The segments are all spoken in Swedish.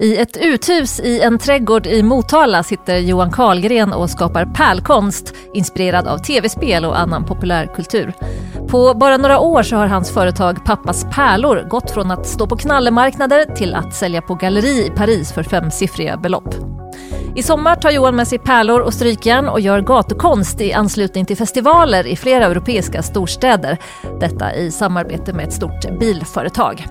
I ett uthus i en trädgård i Motala sitter Johan Karlgren och skapar pärlkonst inspirerad av tv-spel och annan populärkultur. På bara några år så har hans företag Pappas pärlor gått från att stå på knallemarknader till att sälja på galleri i Paris för femsiffriga belopp. I sommar tar Johan med sig pärlor och strykjärn och gör gatukonst i anslutning till festivaler i flera europeiska storstäder. Detta i samarbete med ett stort bilföretag.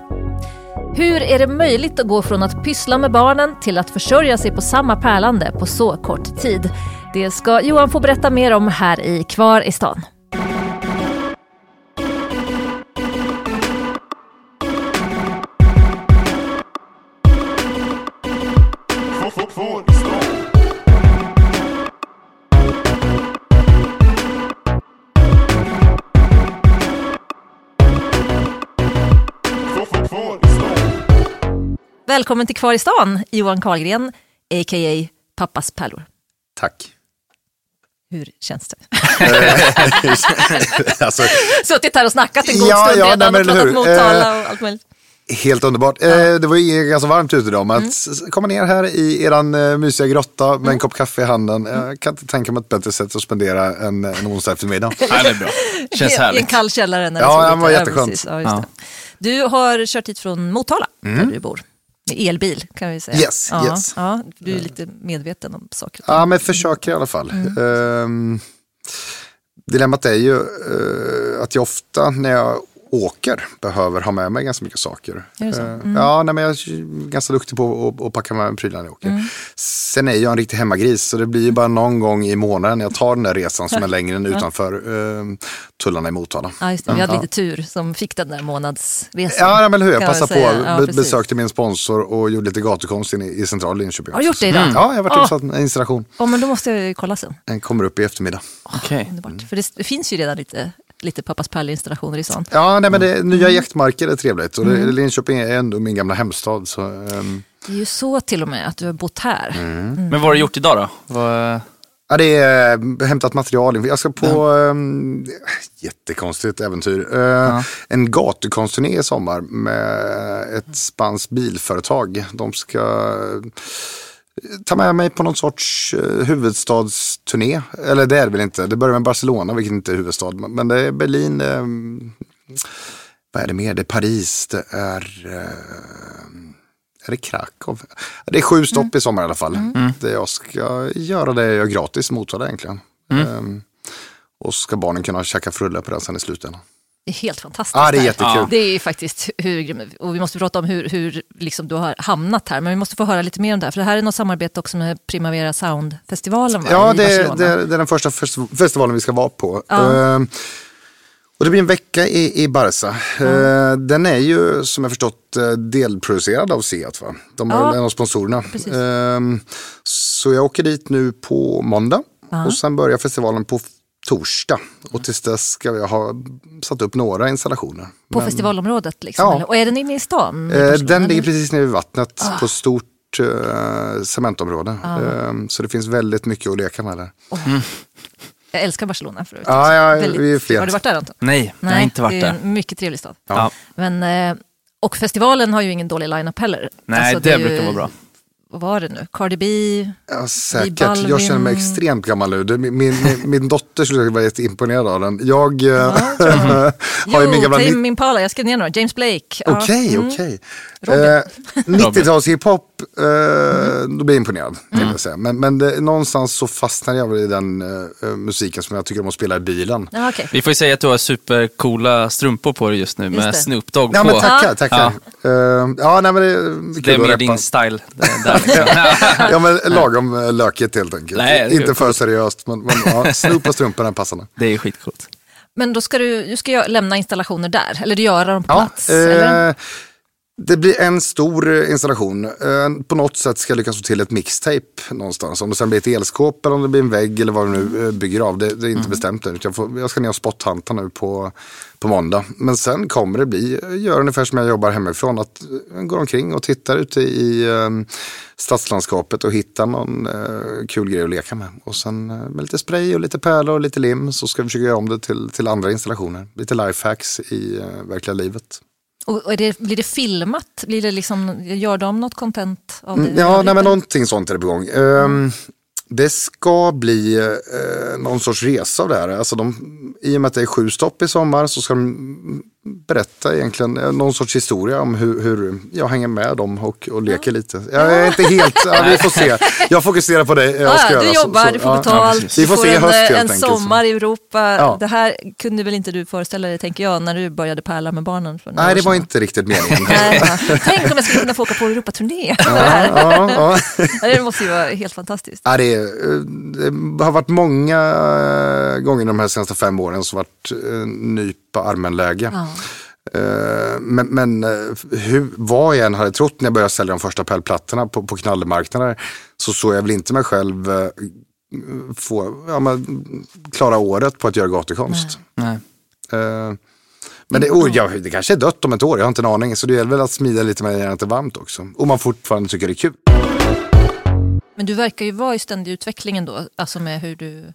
Hur är det möjligt att gå från att pyssla med barnen till att försörja sig på samma pärlande på så kort tid? Det ska Johan få berätta mer om här i Kvar i stan. Välkommen till Kvar i stan, Johan Karlgren, a.k.a. Pappas pärlor. Tack. Hur känns det? alltså, Suttit här och snackat en god Ja, stund ja, redan nej, men och pratat hur? Motala och allt möjligt. helt underbart. Eh, det var ju ganska varmt ute idag, men Mm. att komma ner här i eran eh, mysiga grotta med en kopp kaffe i handen. Jag kan inte tänka mig ett bättre sätt att spendera en, en onsdag eftermiddag. Ja, det är bra. Känns I en härligt. kall källare. När det Ja, ut. var Ja, jätteskönt. Ja, just Ja. det. Du har kört hit från Motala, där du bor. Elbil kan vi säga. Yes, ja, yes. Ja, du är lite medveten om saker. Ja, men försöker i alla fall. Mm. Ehm, dilemmat är ju eh, att jag ofta när jag åker behöver ha med mig ganska mycket saker. Eh, Mm. Ja, nej, men jag är ganska duktig på att, packa med mig prylar när jag åker. Mm. Sen är jag en riktig hemmagris så det blir ju bara någon gång i månaden jag tar den där resan som är längre än utanför eh, tullarna i Motala. Ja, just det. Vi hade Ja. lite tur som fick den där månadsresan. Ja, men hur? Jag passade på. Ja, besökte min sponsor och gjorde lite gatukonst inne i centrala Linköping. Har du gjort det idag? Ja, jag har varit Ah. uppsatt en installation. Ja, men då måste jag ju kolla sen. Den kommer upp i eftermiddag. Okej. Underbart. För det, det finns ju redan lite, lite Pappas pärlinstallationer i stan. Ja, nej, men det, nya Mm. jaktmarker är trevligt och det, Linköping är ändå min gamla hemstad. Så, ehm, Det är ju så till och med att du har bott här. Mm. Men vad har du gjort idag då? Vad... ja, det är eh, hämtat material. Jag ska på um, jättekonstigt äventyr. Eh, En gatukonstturné i sommar med ett spanskt bilföretag. De ska ta med mig på någon sorts eh, huvudstadsturné. Eller det är det väl inte. Det börjar med Barcelona, vilket inte är huvudstad. Men det är Berlin. ehm, vad är det mer? Det är Paris. Det är... eh, är det Krakow? Det är sju stopp i sommar i alla fall. Där jag ska göra det jag gör gratis mot det egentligen. Ehm, och ska barnen kunna käka frulle på den sen i slutändan. Det är helt fantastiskt. Ja, det är jättekul. Det är faktiskt hur. Och vi måste prata om hur, hur liksom du har hamnat här. Men vi måste få höra lite mer om det här. För det här är något samarbete också med Primavera Sound-festivalen va? Ja, det, det, det är den första fest- festivalen vi ska vara på. Ja. Ehm, och det blir en vecka i, i Barca. Ehm, den är ju som jag förstått eh, delproducerad av Seat. Va? De är Ja. en av sponsorerna. Ehm, så jag åker dit nu på måndag. Och sen börjar festivalen på torsdag. Och tills dess ska jag ha satt upp några installationer. På festivalområdet liksom? Ja. Eller? Och är den inne i stan? Eh, den ligger precis nere vid vattnet på ett stort eh, cementområde. Eh, så det finns väldigt mycket att leka med där. Jag älskar Barcelona förut. Ja, ja, Väldigt- vi är fler. Har du varit där Anton? Nej, jag har inte varit det är där. en mycket trevlig stad. Ja. Men, eh, och festivalen har ju ingen dålig line-up heller. Nej, Alltså, det ju- brukar vara bra. Vad var det nu? Cardi B? Ja, säkert. Balvin. Jag känner mig extremt gammal nu. Min, min, min dotter skulle vara jätteimponerad av den. Jag eh, har ju min Jo, gamla... Tame Impala, jag skrev ner några. James Blake. Ja. Okej, okej. Robin. Eh, 90-tals hiphop, eh, då blir jag imponerad. kan Jag säga. Men, men det, någonstans så fastnar jag väl i den eh, musiken som jag tycker om att spela i bilen. Ja, okej. Vi får ju säga att du har supercoola strumpor på dig just nu Just med det. Snoop Dogg Ja, på. men tackar, tackar. Ja, ja nej, men det är det är mer rappa. din style. Där, liksom. Ja, men lagom eh, lökigt helt enkelt. Nej, Inte coolt. för seriöst, men, men ja, Snoop och strumporna är passande. det är skitcoolt. Men då ska du, du ska lämna installationer där, eller du göra dem på Ja, plats? eller? eh, det blir en stor eh, installation. Eh, på något sätt ska jag lyckas få till ett mixtape någonstans. Om det sen blir ett elskåp eller om det blir en vägg eller vad det nu eh, bygger av. Det, det är inte bestämt än. Jag, får, jag ska ner och spotthanta nu på, på måndag. Men sen kommer det bli, gör ungefär som jag jobbar hemifrån. Att gå omkring och titta ute i stadslandskapet och hitta någon kul grej att leka med. Och sen med lite spray och lite pärlor och lite lim så ska vi försöka göra om det till, till andra installationer. Lite lifehacks i verkliga livet. Och, det, blir det filmat? Blir det liksom, gör de något content av det? Mm, Ja, nej, men någonting sånt är det på gång. Ehm, det ska bli eh, någon sorts resa av det här. Alltså de, I och med att det är sju stopp i sommar så ska de berätta egentligen eh, någon sorts historia om hur, hur jag hänger med dem och, och leker lite. Jag är inte helt, ja, vi får se. Jag fokuserar på det jag ska Ja, göra. du så- jobbar, så- du får ja. betalt, precis. Vi får du se en, höst helt en enkelt. sommar i Europa. Ja. Det här kunde väl inte du föreställa dig, tänker jag, när du började pärla med barnen? För Nej, det var inte riktigt meningen. Ja. Tänk om jag skulle kunna få åka på Europaturné. Ja, ja, ja. Det måste ju vara helt fantastiskt. Ja, det, eh, det har varit många eh, gånger de här senaste fem åren som varit eh, nypa armen-läge. Eh, Men, men eh, hur, vad jag än hade trott när jag började sälja de första pärlplattorna på, på knallmarknader så såg jag väl inte mig själv eh, få, ja, men, klara året på att göra gatukonst. Nej. Men det, oh, ja, det kanske är dött om ett år, jag har inte en aning. Så det gäller väl att smida lite med järnet är varmt också. Och man fortfarande tycker det är kul. Men du verkar ju vara i ständig utveckling ändå, alltså med hur du,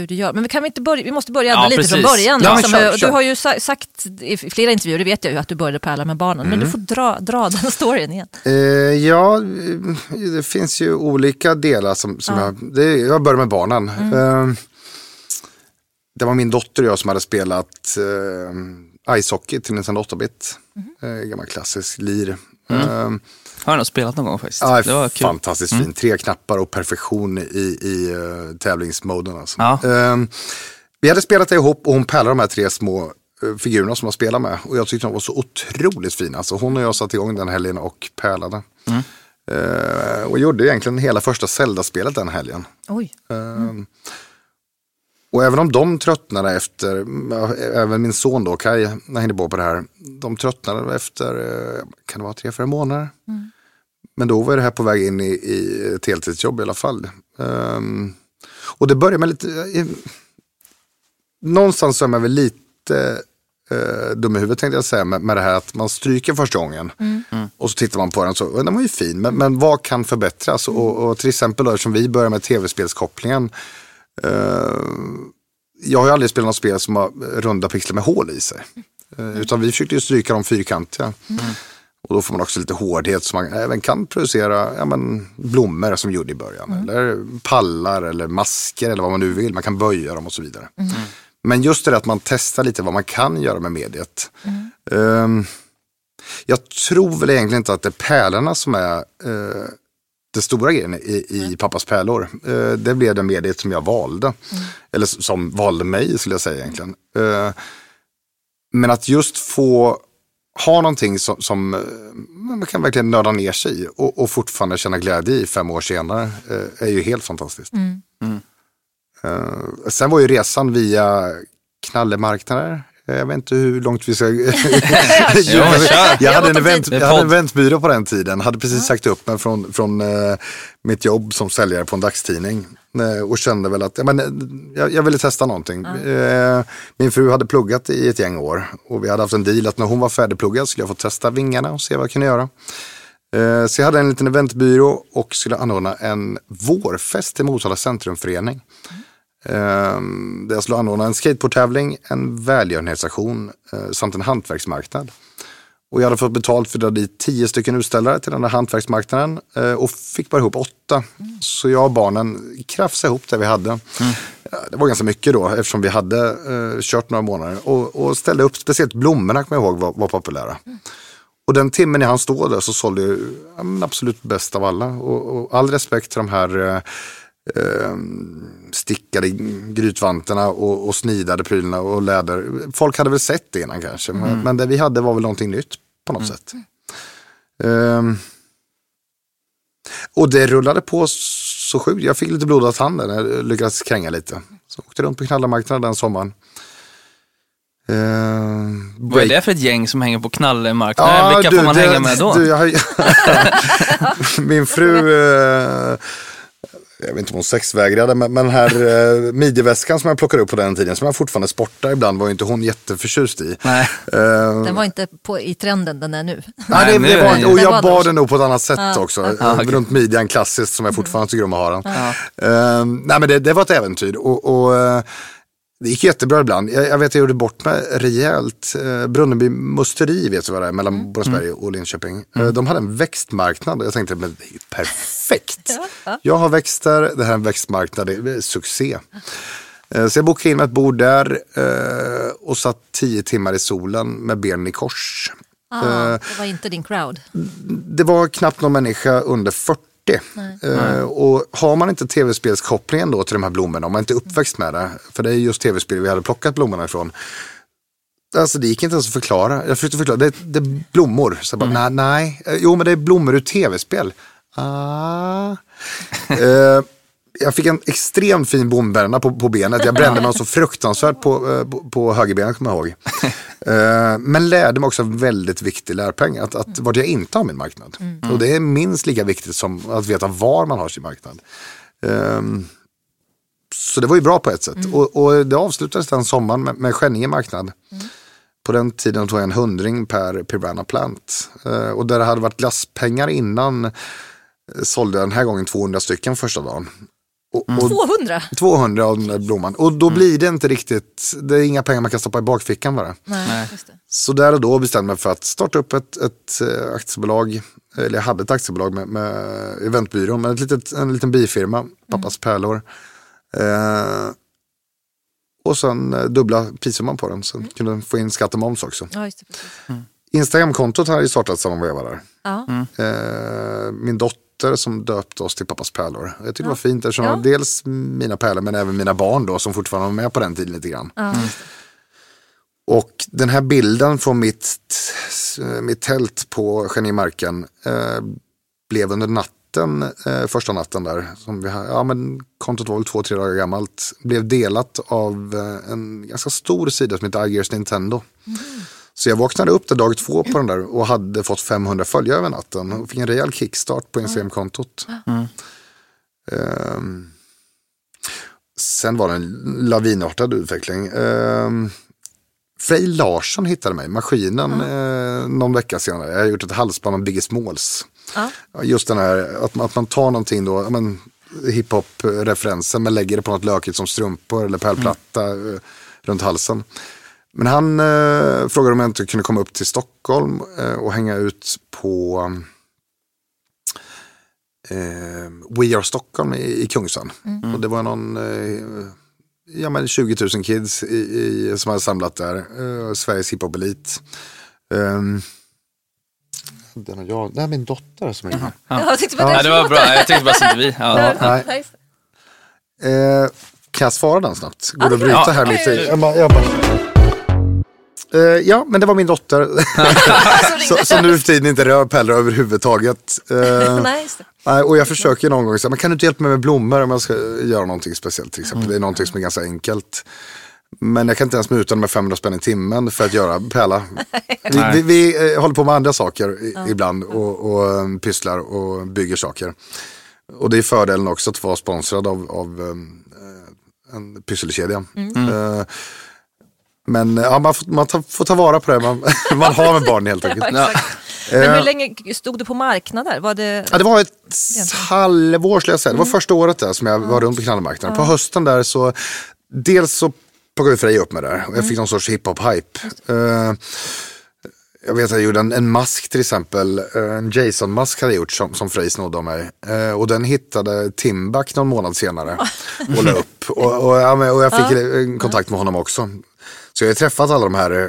hur du gör. Men vi, kan vi, inte börja, vi måste börja Ja, lite precis. från början. Ja, liksom. kör, du kör. har ju sa, sagt i flera intervjuer, det vet jag ju, att du började pärla med barnen. Men Mm. du får dra, dra den storyn igen. Eh, ja, eh, det finns ju olika delar som, som jag, det, jag börjar med barnen. Eh, det var min dotter och jag som hade spelat eh, ishockey till Nintendo 8-bit. Eh, gammal klassisk lir. Eh, Har jag nog spelat någon gång faktiskt. Ja, det var kul. fantastiskt fin. Tre knappar och perfektion i, i uh, tävlingsmoden. Alltså. Ja. Ehm, vi hade spelat det ihop och hon pärlade de här tre små eh, figurerna som jag spelade med. Och jag tyckte de var så otroligt fina. Så hon och jag satte igång den helgen och pärlade. Eh, och gjorde egentligen hela första Zelda-spelet den helgen. Oj. Ehm, Och även om de tröttnade efter, även min son då, Kai, när han hängde på på det här, de tröttnade efter, eh, kan det vara tre, fyra månader? Men då var det här på väg in i, i ett heltidsjobb i alla fall. Ehm, och det började med lite, eh, någonstans så är man väl lite eh, dum i huvudet tänkte jag säga med, med det här att man stryker första gången och så tittar man på den och så, "Ja, den var ju fin, men, men vad kan förbättras? Och, och till exempel då, eftersom vi börjar med tv-spelskopplingen, jag har ju aldrig spelat något spel som har runda pixlar med hål i sig. Eh, utan vi försökte ju stryka dem fyrkantiga. Och då får man också lite hårdhet så man även kan producera ja, men, blommor som gjorde i början. Eller pallar eller masker eller vad man nu vill. Man kan böja dem och så vidare. Men just det där att man testar lite vad man kan göra med mediet. Ehm, jag tror väl egentligen inte att det är pärlorna som är eh, det stora grejen i, i pappas pärlor. Eh, det blev det mediet som jag valde. Eller s- som valde mig skulle jag säga egentligen. Eh, men att just få ha någonting som, som eh, man kan verkligen nörda ner sig i och, och fortfarande känna glädje i fem år senare eh, är ju helt fantastiskt. Eh, sen var ju resan via knallemarknader. Jag vet inte hur långt vi ska... Ja, jag, hade en event, jag hade en eventbyrå på den tiden. Hade precis sagt upp mig från, från eh, mitt jobb som säljare på en dagstidning. Eh, och kände väl att ja, men, eh, jag, jag ville testa någonting. Eh, min fru hade pluggat i ett gäng år. Och vi hade haft en deal att när hon var färdigpluggad skulle jag få testa vingarna och se vad jag kunde göra. Eh, Så jag hade en liten eventbyrå och skulle anordna en vårfest i Motala centrumförening. Ehm, Där jag skulle anordna en skateboardtävling, en välgörenhetsaktion eh, samt en hantverksmarknad. Och jag hade fått betalt för att dra dit tio stycken utställare till den där hantverksmarknaden eh, och fick bara ihop åtta. Så jag och barnen krafsade ihop det vi hade. Ja, Det var ganska mycket då eftersom vi hade eh, kört några månader och, och ställde upp, speciellt blommorna kommer jag ihåg var, var populära. Och den timmen jag hann stå där så sålde jag ja, absolut bäst av alla. Och, och all respekt till de här eh, eh, stickade grytvantarna och, och snidade prylarna och läder. Folk hade väl sett det innan kanske. Men, men det vi hade var väl någonting nytt på något sätt. Ehm, och det rullade på så sjukt. Jag fick lite blodad tand när jag lyckades kränga lite. Så åkte runt på knallarmarknaden den sommaren. Ehm, Vad är det för ett gäng som hänger på knallmarknaden? Vilka får man det- hänga med då? Du, jag min fru, eh, jag vet inte om hon sexvägrade, men, men den här eh, midjeväskan som jag plockade upp på den tiden, som jag fortfarande sportar ibland, var ju inte hon jätteförtjust i. Nej. Eh, Den var inte på, i trenden den är nu. Nej, det, det var, och jag var bar den nog på ett annat sätt också. Ja, Eh, okej. Runt midjan klassiskt som jag fortfarande tycker om att ha den. Eh, nej, men det, det var ett äventyr. Och, och, eh, Det gick jättebra ibland. Jag, jag vet jag gjorde bort mig rejält. Eh, Brunneby musteri vet du vad det är, mellan mm. Borensberg och Linköping. Eh, mm. De hade en växtmarknad och jag tänkte, men det är ju perfekt. ja, ja. Jag har växter, det här är en växtmarknad, det är succé. Eh, så jag bokade in ett bord där eh, och satt tio timmar i solen med benen i kors. Ah, det var inte din crowd? Det var knappt någon människa under 40. Uh, och har man inte tv-spelskopplingen då till de här blommorna, om man inte är uppväxt med det, för det är just tv-spel vi hade plockat blommorna ifrån. Alltså det gick inte ens att förklara. Jag försökte förklara, det, det är blommor. Så jag bara, mm. nej, nej, jo men det är blommor ur tv-spel. Ah. uh, jag fick en extremt fin bombränna på, på benet. Jag brände mig så fruktansvärt på, eh, på, på högerbenet kommer jag ihåg. Uh, men lärde mig också en väldigt viktig lärpeng. Att, att vart jag inte har min marknad. Mm. Och det är minst lika viktigt som att veta var man har sin marknad. Um, så det var ju bra på ett sätt. Mm. Och, och, det avslutades den sommaren med, med Skänninge marknad. Mm. På den tiden tog jag en hundring per Piranha Plant. Uh, och där det hade varit glasspengar innan sålde jag den här gången 200 stycken första dagen. Och, och 200? 200 av den där blomman. Och då mm. blir det inte riktigt, det är inga pengar man kan stoppa i bakfickan bara. Nej, Så där och då bestämde jag mig för att starta upp ett, ett eh, aktiebolag. Eller jag hade ett aktiebolag med, med eventbyrå, med ett litet, en liten bifirma, Pappas mm. pärlor. Eh, och sen eh, dubbla prissumman på den, så mm. kunde få in skatt och moms också. Ja, just det, mm. Instagramkontot hade ju startat samma veva där. Ja. Eh, min dotter dotter som döpte oss till pappas pärlor. Jag tyckte ja. det var fint eftersom ja. dels mina pärlor men även mina barn då som fortfarande var med på den tiden lite grann. Ja. Mm. Och den här bilden från mitt, mitt tält på Genimarken eh, blev under natten, eh, första natten där, som vi, ja men kontot var väl två, tre dagar gammalt, blev delat av eh, en ganska stor sida som heter Igers Nintendo. Mm. Så jag vaknade upp där dag två på den där och hade fått 500 följare över natten och fick en rejäl kickstart på Instagram-kontot. Mm. Um, sen var det en lavinartad utveckling. Um, Frej Larsson hittade mig, maskinen, mm. eh, någon vecka senare. Jag har gjort ett halsband om Biggie Smalls. Mm. Just den här att man, att man tar någonting då, men, hiphop-referensen men lägger det på något lökigt som strumpor eller pärlplatta mm. eh, runt halsen. Men han eh, frågade om jag inte kunde komma upp till Stockholm eh, och hänga ut på eh, We Are Stockholm i, i Kungsan. Mm. Och det var någon, eh, ja men 20 000 kids i, i, som hade samlat där. Eh, Sveriges hiphop-elit. Den jag, det är min dotter som är här. Ja. Bara ja. det var bra, jag tänkte bara som vi. Ja. Ja, nej. Eh, kan jag svara den snabbt? Går det att bryta här mitt i? Jag bara, jag bara. Uh, ja, men det var min dotter. så, som nu för tiden inte rör pärlor överhuvudtaget. Uh, Nej, och jag försöker någon gång säga, men kan du inte hjälpa mig med blommor om jag ska göra någonting speciellt till exempel. Mm. Det är någonting som är ganska enkelt. Men jag kan inte ens muta med 500 spänn i timmen för att göra pärla. vi, vi, vi uh, håller på med andra saker i, mm. ibland och, och pysslar och bygger saker. Och det är fördelen också att vara sponsrad av, av en pysselkedja. Mm. Uh, men ja, man, får, man ta, får ta vara på det man, man har med barn helt enkelt. Ja, Men hur eh, länge stod du på marknader? Var det... Ja, det var ett halvår skulle jag säga. Det var mm. första året där som jag var runt på knallmarknaden. På hösten där så, dels så plockade Frej upp mig där och jag fick mm. någon sorts hiphop-hype. Uh, jag vet att jag gjorde en, en mask till exempel. Eh, en Jason-mask hade jag gjort som, som Frey snodde av mig. Uh, och den hittade Timbuk någon månad senare och la upp. Och, och, ja, och jag fick uh. kontakt med honom också. Så jag har träffat alla de här, eh,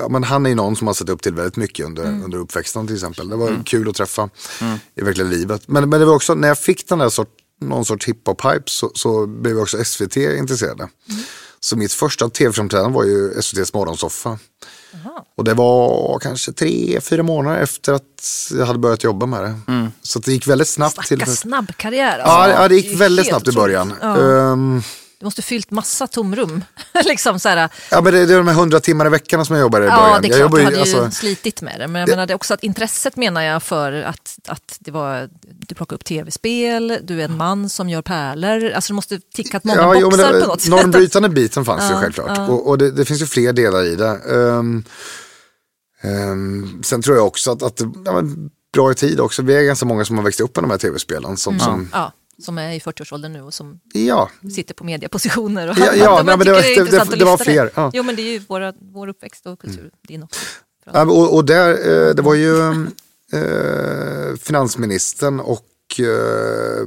ja, men han är ju någon som har sett upp till väldigt mycket under, mm. under uppväxten till exempel. Det var mm. kul att träffa mm. i verkligen livet. Men, men det var också, när jag fick den där sort, någon sorts hiphop-hype så, så blev också SVT intresserade. Mm. Så mitt första tv-framträdande var ju SVTs morgonsoffa. Aha. Och det var kanske tre, fyra månader efter att jag hade börjat jobba med det. Mm. Så det gick väldigt snabbt. Snacka till... snabb karriär. Alltså. Ja, ja, det gick väldigt snabbt i början. Ja. Um, du måste fyllt massa tomrum. liksom så här. Ja men det, det är de här hundra timmar i veckan som jag jobbar i början. Ja det är klart, du hade ju alltså, slitit med det. Men jag det, menar också att intresset menar jag för att, att det var, du plockar upp tv-spel, du är en man som gör pärlor. Alltså det måste tickat många ja, boxar jo, det, på något sätt. Normbrytande biten fanns ja, ju självklart. Ja. Och, och det, det, finns ju fler delar i det. Um, um, sen tror jag också att, att ja, bra i tid också. Vi är ganska många som har växt upp med de här tv-spelen. Som, mm. som, som är i 40-årsåldern nu och som ja. sitter på mediepositioner. Och ja, ja nej, men det, det, det, det var fler. Ja. Jo men det är ju våra, vår uppväxt och kultur, mm. din också. Ja, och, och där, eh, det var ju eh, finansministern och eh,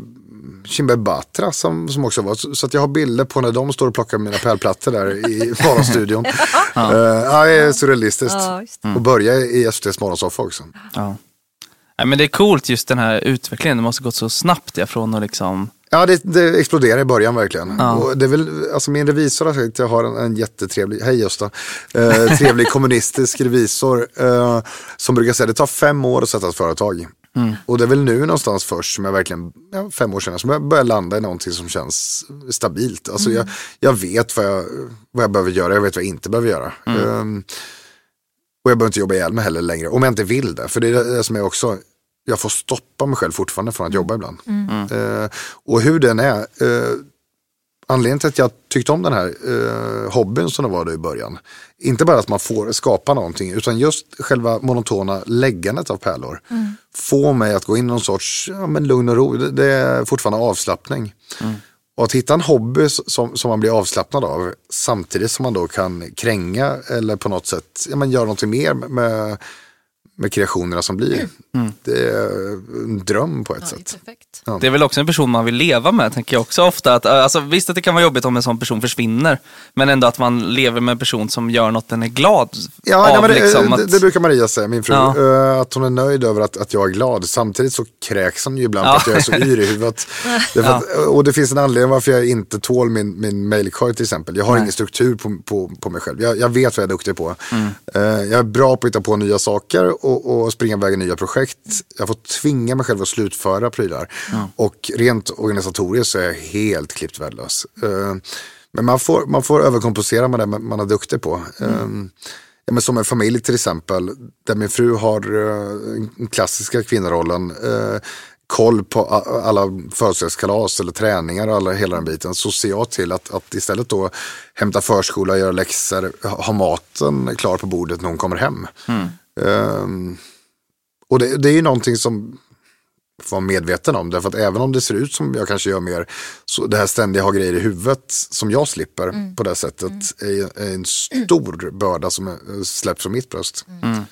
Kinberg Batra som, som också var. Så, så att jag har bilder på när de står och plockar mina pärlplattor där i morgonstudion. ja. Uh, ja, det är surrealistiskt. Ja, mm. Och börja i SVTs morgonsoffa också. Ja. Ja. men det är coolt just den här utvecklingen. Det måste gått så snabbt ja, från att liksom Ja, det, det exploderar i början verkligen. Ja. Och det är väl, alltså min revisor har sagt jag har en, en jättetrevlig, hej Gösta, eh, trevlig kommunistisk revisor eh, som brukar säga det tar fem år att sätta ett företag. Mm. Och det är väl nu någonstans först som jag verkligen, ja, fem år senare, som jag börjar landa i någonting som känns stabilt. Alltså mm. jag, jag vet vad jag, vad jag behöver göra, jag vet vad jag inte behöver göra. Mm. Um, och jag behöver inte jobba ihjäl mig heller längre, om jag inte vill det. För det är det som är också, jag får stoppa mig själv fortfarande från att jobba ibland. Uh, och hur den är, uh, anledningen till att jag tyckte om den här uh, hobbyn som det var då i början. Inte bara att man får skapa någonting utan just själva monotona läggandet av pärlor. Mm. Får mig att gå in i någon sorts ja, men lugn och ro. Det, det är fortfarande avslappning. Mm. Och att hitta en hobby som, som man blir avslappnad av samtidigt som man då kan kränga eller på något sätt ja, göra någonting mer med med kreationerna som blir. Mm. Det är en dröm på ett ja, sätt. Ja. Det är väl också en person man vill leva med, tänker jag också ofta. Att, alltså, visst att det kan vara jobbigt om en sån person försvinner, men ändå att man lever med en person som gör något den är glad ja, av. Nej, det, liksom, det, det, brukar Maria säga, min fru. Ja. Uh, att hon är nöjd över att, att jag är glad. Samtidigt så kräks hon ju ibland ja. för att jag är så yr i huvudet. det att, och det finns en anledning varför jag inte tål min, min mailkorg till exempel. Jag har nej. ingen struktur på, på, på mig själv. Jag, jag vet vad jag är duktig på. Mm. Uh, jag är bra på att hitta på nya saker och, och springa iväg i nya projekt. Jag får tvinga mig själv att slutföra prylar. Mm. Och rent organisatoriskt så är jag helt klippt värdelös. Uh, men man får, man får överkompensera med det man är duktig på. Mm. Ja, men som en familj till exempel, där min fru har uh, den klassiska kvinnorollen. Koll på alla födelsedagskalas eller träningar och alla, hela den biten så ser jag till att, att istället då hämta förskola, göra läxor, ha maten klar på bordet när hon kommer hem. Mm. Um, och det, det, är ju någonting som får vara medveten om. Därför att även om det ser ut som jag kanske gör mer, så det här ständiga ha grejer i huvudet som jag slipper mm. på det sättet mm. är, är, en stor börda som släpps från mitt bröst. Mm.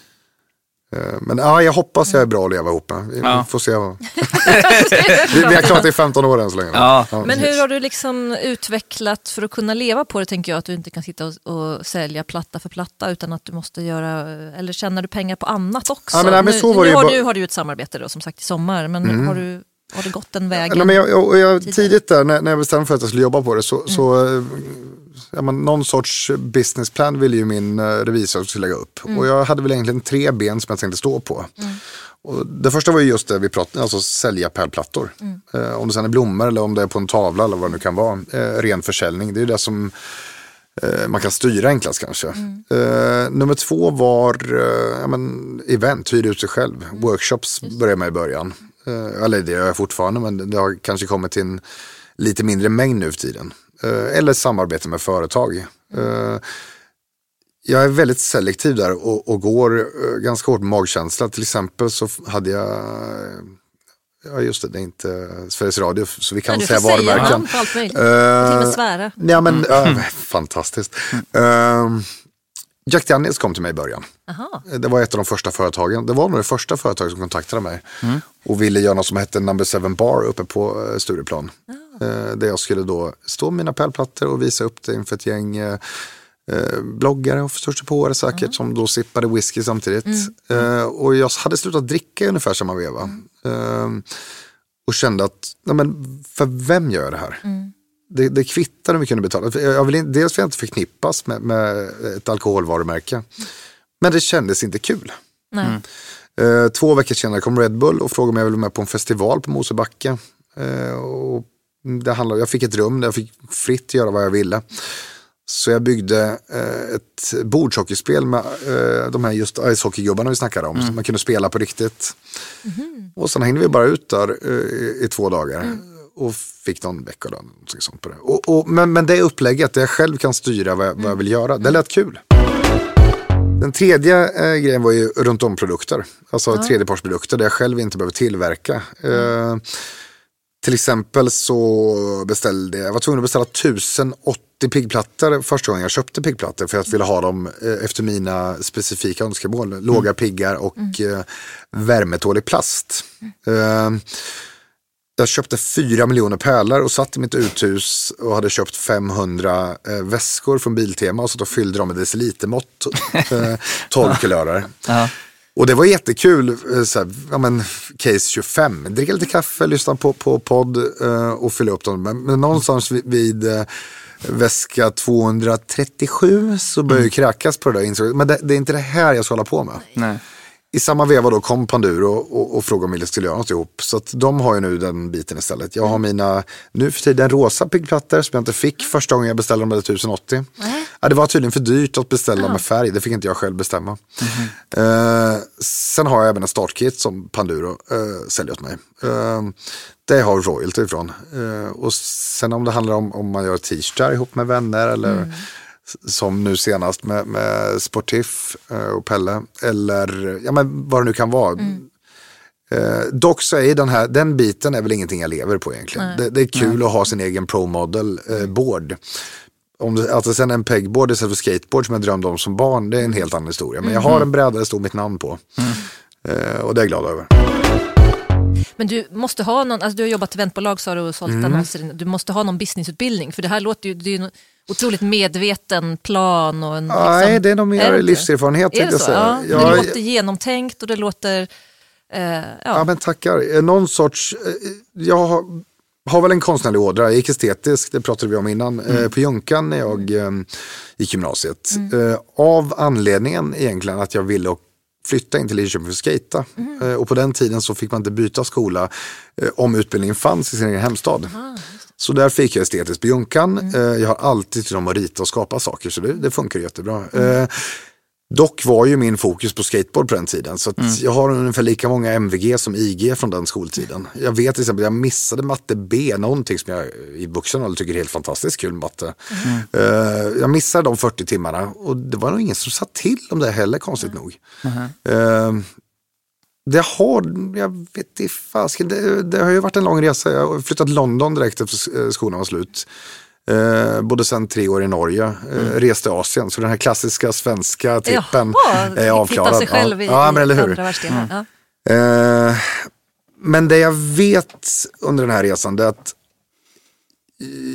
Eh, men ja, jag hoppas jag är bra att leva ihop med. Vi ja. får se. vi, vi har klarat det i 15 år än så länge. Ja. Ja. Men hur har du liksom utvecklat för att kunna leva på det? Tänker jag att du inte kan sitta och, och, sälja platta för platta utan att du måste göra, eller tjänar du pengar på annat också? Ja, men, nej, men så nu, var nu, har, nu har du ju ett samarbete då som sagt i sommar, men mm. har du har det gått den vägen? Ja, men jag, jag, jag tidigt där när, när jag bestämde för att jag skulle jobba på det så, mm. så eh, ja, men någon sorts businessplan ville ju min eh, revisor skulle lägga upp. Mm. Och jag hade väl egentligen tre ben som jag tänkte stå på. Mm. Och det första var ju just det vi pratade alltså sälja pärlplattor. Mm. Eh, om det sen är blommor eller om det är på en tavla eller vad det nu kan vara. Eh, ren försäljning, det är det som eh, man kan styra enklast kanske. Mm. Eh, nummer två var ja, men, event, hyra ut sig själv. Mm. Workshops började med i början. Eller det gör jag fortfarande men det har kanske kommit till en lite mindre mängd nu för tiden. Eh, eller samarbete med företag. Eh, jag är väldigt selektiv där och, och går eh, ganska hårt magkänsla. Till exempel så hade jag Ja just det, det är inte Sveriges Radio så vi kan Nej, säga varumärken. Säga allt möjligt. Uh, till och med svära. Ja, men, mm. uh, fantastiskt. Uh, Jack Daniels kom till mig i början. Aha. Det var ett av de första företagen. Det var nog det första företaget som kontaktade mig. Mm. Och ville göra något som hette Number Seven Bar uppe på Stureplan. Ah. Eh, där jag skulle då stå med mina pärlplattor och visa upp det inför ett gäng eh, eh, bloggare och förståsigpåare säkert mm. som då sippade whisky samtidigt. Mm. och jag hade slutat dricka i ungefär samma veva. Mm. och kände att, nej men för vem gör jag det här? Det, det kvittar hur mycket du betalar. Jag vill, dels vill jag inte förknippas med, med ett alkoholvarumärke. Men det kändes inte kul. Mm. två veckor senare kom Red Bull och frågade om jag ville vara med på en festival på Mosebacke. och det handlade, jag fick ett rum där jag fick fritt göra vad jag ville. Så jag byggde eh, ett bordshockeyspel med eh, de här just ishockeygubbarna vi snackade om. Mm. Så man kunde spela på riktigt. Mm. Och sen hängde vi bara ut där eh, i två dagar. Mm. Och fick någon veckolön. Sånt på det. Och, och, men, men det upplägget där jag själv kan styra vad, vad jag vill göra. Det lät kul. Den tredje eh, grejen var ju runt om produkter. Alltså ja. tredjepartsprodukter där jag själv inte behöver tillverka. Eh, till exempel så beställde jag, var tvungen att beställa 1080 piggplattor första gången jag köpte piggplattor för att jag ville ha dem eh, efter mina specifika önskemål. Låga piggar och mm. värmetålig plast. Jag köpte fyra miljoner pärlor och satt i mitt uthus och hade köpt 500 eh, väskor från Biltema och satt och fyllde dem med decilitermått, eh, 12 kulörer. Och det var jättekul, eh, så ja, men, case 25, dricka lite kaffe, lyssna på, på podd eh, och fylla upp dem. Men, men någonstans vid, vid eh, väska 237 så började mm. kräkas på det där. Men det, det, är inte det här jag ska hålla på med. Nej i samma veva då kom Panduro och, och frågade om vi skulle göra något ihop. Så att de har ju nu den biten istället. Jag har mm. mina, nu för tiden, rosa piggplattor som jag inte fick första gången jag beställde dem, 1080. Mm. Ja, det var tydligen för dyrt att beställa mm. med färg, det fick inte jag själv bestämma. Uh, sen har jag även en startkit som Panduro uh, säljer åt mig. Uh, det har royalty ifrån. och sen om det handlar om om man gör t-shirtar ihop med vänner eller mm som nu senast med, med Sportif eh, och Pelle. Eller ja, men vad det nu kan vara. Mm. Eh, dock så är den här, den biten är väl ingenting jag lever på egentligen. Det, det, är kul Nej. att ha sin egen pro model eh, board. Om det, alltså sen en pegboard istället för skateboard som jag drömde om som barn, det är en helt annan historia. Men jag har mm. en bräda det står mitt namn på. Mm. Eh, och det är jag glad över. Men du måste ha någon, alltså du har jobbat i eventbolag sa du och sålt mm. annonser. Du måste ha någon businessutbildning för det här låter ju, det är ju otroligt medveten plan. Och en, liksom, Nej, det är nog mer är livserfarenhet. Är det så? Ja, ja, det låter genomtänkt och det låter... Eh, ja. ja, men tackar. Eh, någon sorts... Eh, jag har, har väl en konstnärlig ådra. Jag gick estetisk, det pratade vi om innan, mm. eh, på Junkan när jag gick gymnasiet. Mm. Av anledningen egentligen att jag ville flytta in till Linköping för att skejta. Mm. och på den tiden så fick man inte byta skola om utbildningen fanns i sin egen hemstad. Aha, så där fick jag estetiskt på Junkan. Mm. Eh, jag har alltid tyckt om att rita och skapa saker så det, det funkar jättebra. Mm. Eh, dock var ju min fokus på skateboard på den tiden. Så mm. jag har ungefär lika många MVG som IG från den skoltiden. Jag vet till exempel, jag missade matte B, någonting som jag i vuxen ålder tycker är helt fantastiskt kul matte. Mm. Uh, jag missade de 40 timmarna och det var nog ingen som sa till om det heller konstigt nog. Uh, det har, jag vet inte fasken, det, det, har ju varit en lång resa. Jag har flyttat till London direkt efter eh, skolan var slut. Eh, bodde sedan tre år i Norge, eh, mm. reste Asien. Så den här klassiska svenska trippen är avklarad. sig själv ja. i, ja, men eller hur. Mm. Ja. Eh, men det jag vet under den här resan är att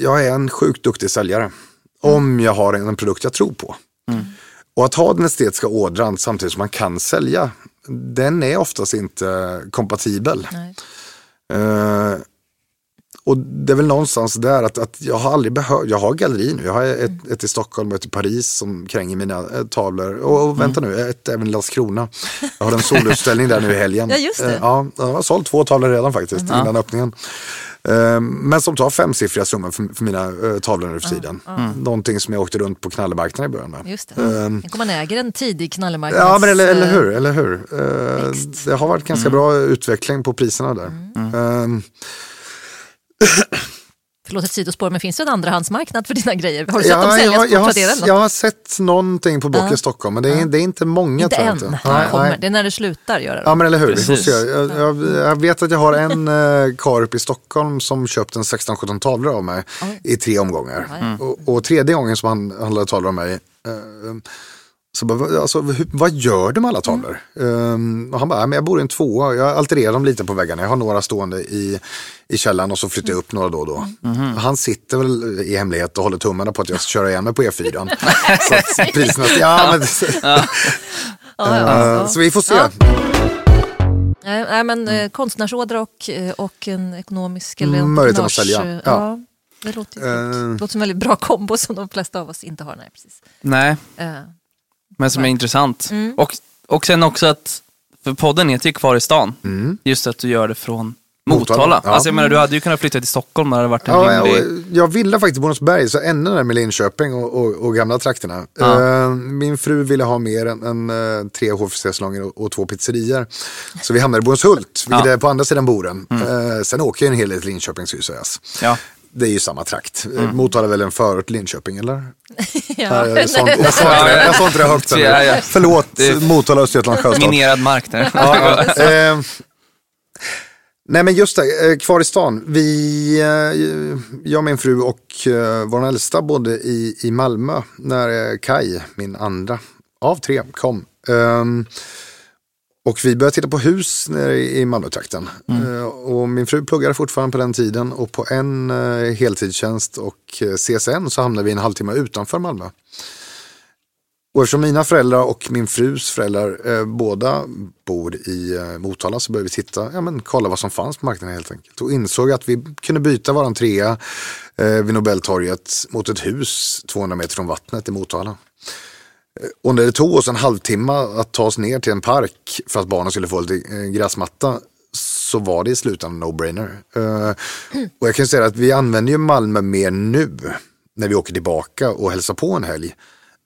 jag är en sjukt duktig säljare. Mm. Om jag har en, en produkt jag tror på. Mm. Och att ha den estetiska ådran samtidigt som man kan sälja, den är oftast inte kompatibel. Uh, och det är väl någonstans där att, att jag har aldrig behövt, jag har galleri nu, jag har ett, mm. ett i Stockholm och ett i Paris som kränger mina äh, tavlor. Och, och vänta mm. nu, ett även i Landskrona. Jag har en solutställning där nu i helgen. Ja, just det. Uh, ja, jag har sålt två tavlor redan faktiskt mm. innan öppningen. Ehm, men som tar femsiffriga summor för, för mina uh, tavlor nu för tiden. Mm. Någonting som jag åkte runt på knallemarknaden i början med. Just det. Um, Tänk om man äger en tidig knallemarknads... Ja, men eller, eller hur. Eller hur. Det har varit ganska mm. bra utveckling på priserna där. Mm. Förlåt ett sidospår, men finns det en andrahandsmarknad för dina grejer? Har du sett ja, dem säljas jag, jag, på Tradera? Jag, jag har sett någonting på Blocket uh. Stockholm, men det är, uh. det är inte många. Inte än, inte. Nej, kommer. det är när det slutar göra det. Ja, men eller hur. Se. Jag, jag, jag, vet att jag har en uh, karp i Stockholm som köpt en 16-17 tavlor av mig i tre omgångar. Mm. Och, och, tredje gången som han handlade tavlor av mig uh, så bara, alltså, hur, vad gör du med alla tavlor? Mm. Um, och han bara, men jag bor i en tvåa, jag altererar dem lite på väggarna. Jag har några stående i, i källaren och så flyttar jag upp några då och då. Mm. Han sitter väl i hemlighet och håller tummarna på att jag ska köra igen mig på E4. så att priserna, ja, men, ja. uh, så vi får se. Nej, men eh, konstnärsådra och, eh, och en ekonomisk eller Möjligheten att sälja. Ja. ja. Det låter, uh, det låter som en väldigt bra kombo som de flesta av oss inte har. Nej, precis. Nej. Uh. Men som är intressant. Mm. Och, och sen också att, för podden heter ju Kvar i stan. Mm. Just att du gör det från Motala. Ja. Alltså jag menar, du hade ju kunnat flytta till Stockholm när det varit en ja, rimlig... Jag ville faktiskt Borensberg, så ännu närmare Linköping och, och, och, gamla trakterna. Ja. Uh, min fru ville ha mer än, än uh, tre HFC-salonger och, och, två pizzerior. Så vi hamnade i Bornshult, vilket ja. är på andra sidan Boren. Mm. Uh, sen åker jag en hel del till Linköping, ska ju sägas. Ja det är ju samma trakt. Mm. Motala är väl en förort Linköping eller? ja. jag, sa, jag, sa inte, jag sa inte det högt. Ja, ja. Förlåt, Motala, Östergötland, Sjöstad. Minerad mark där. ja, eh, Nej men just det, eh, kvar i stan. Vi, eh, jag och min fru och eh, vår äldsta bodde i, i Malmö när Kai, min andra av tre, kom. Um, och vi började titta på hus nere i Malmötrakten. Mm. Uh, och min fru pluggade fortfarande på den tiden och på en uh, heltidstjänst och uh, CSN så hamnade vi en halvtimme utanför Malmö. Och eftersom mina föräldrar och min frus föräldrar eh, båda bor i eh, Motala så började vi titta, ja men kolla vad som fanns på marknaden helt enkelt. Och insåg att vi kunde byta våran trea eh, vid Nobeltorget mot ett hus 200 meter från vattnet i Motala. Eh, och när det tog oss en halvtimme att ta oss ner till en park för att barnen skulle få lite eh, gräsmatta så var det i slutändan no-brainer. Uh, och jag kan säga att vi använder ju Malmö mer nu när vi åker tillbaka och hälsar på en helg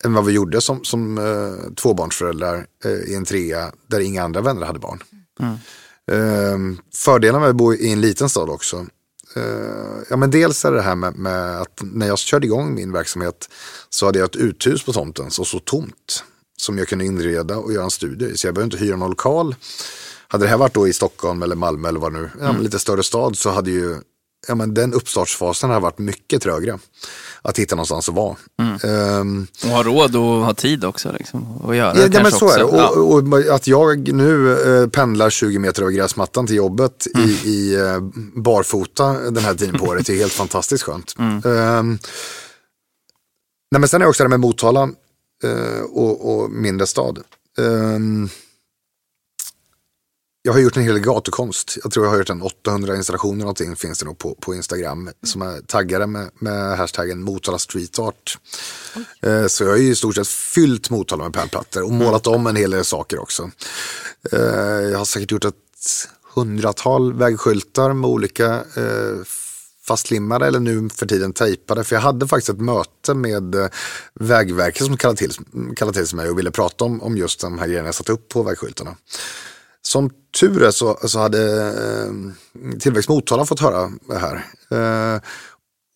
än vad vi gjorde som, som uh, tvåbarnsföräldrar uh, i en trea där inga andra vänner hade barn. Mm. Uh, fördelen med att bo i en liten stad också. Ja, men dels är det här med, med, att när jag körde igång min verksamhet så hade jag ett uthus på tomten som så tomt. Som jag kunde inreda och göra en studie i. Så jag behövde inte hyra någon lokal. Hade det här varit då i Stockholm eller Malmö eller vad nu, ja, mm. lite större stad så hade ju ja, men den uppstartsfasen har varit mycket trögare. Att hitta någonstans att vara. Mm. Um, och ha råd och ha tid också liksom, att göra ja, det. men så också. är det. Och, och, att jag nu uh, pendlar 20 meter över gräsmattan till jobbet mm. i, i uh, barfota den här tiden på året är helt fantastiskt skönt. Mm. Um, nej, men sen är det också det med Motala uh, och, och mindre stad. Um, jag har gjort en hel del gatukonst. Jag tror jag har gjort en 800 installationer någonting finns det nog på, på Instagram mm. som är taggade med, med hashtaggen Motala Street Art. Mm. Eh, så jag har ju i stort sett fyllt Motala med pärlplattor och målat om en hel del saker också. Eh, jag har säkert gjort ett hundratal vägskyltar med olika eh, fastlimmade eller nu för tiden tejpade. För jag hade faktiskt ett möte med eh, Vägverket som kallade till, kallade till mig och ville prata om, om just de här grejerna jag satt upp på vägskyltarna. Som tur är så, så hade eh, Tillväxt Motala fått höra det här. Eh,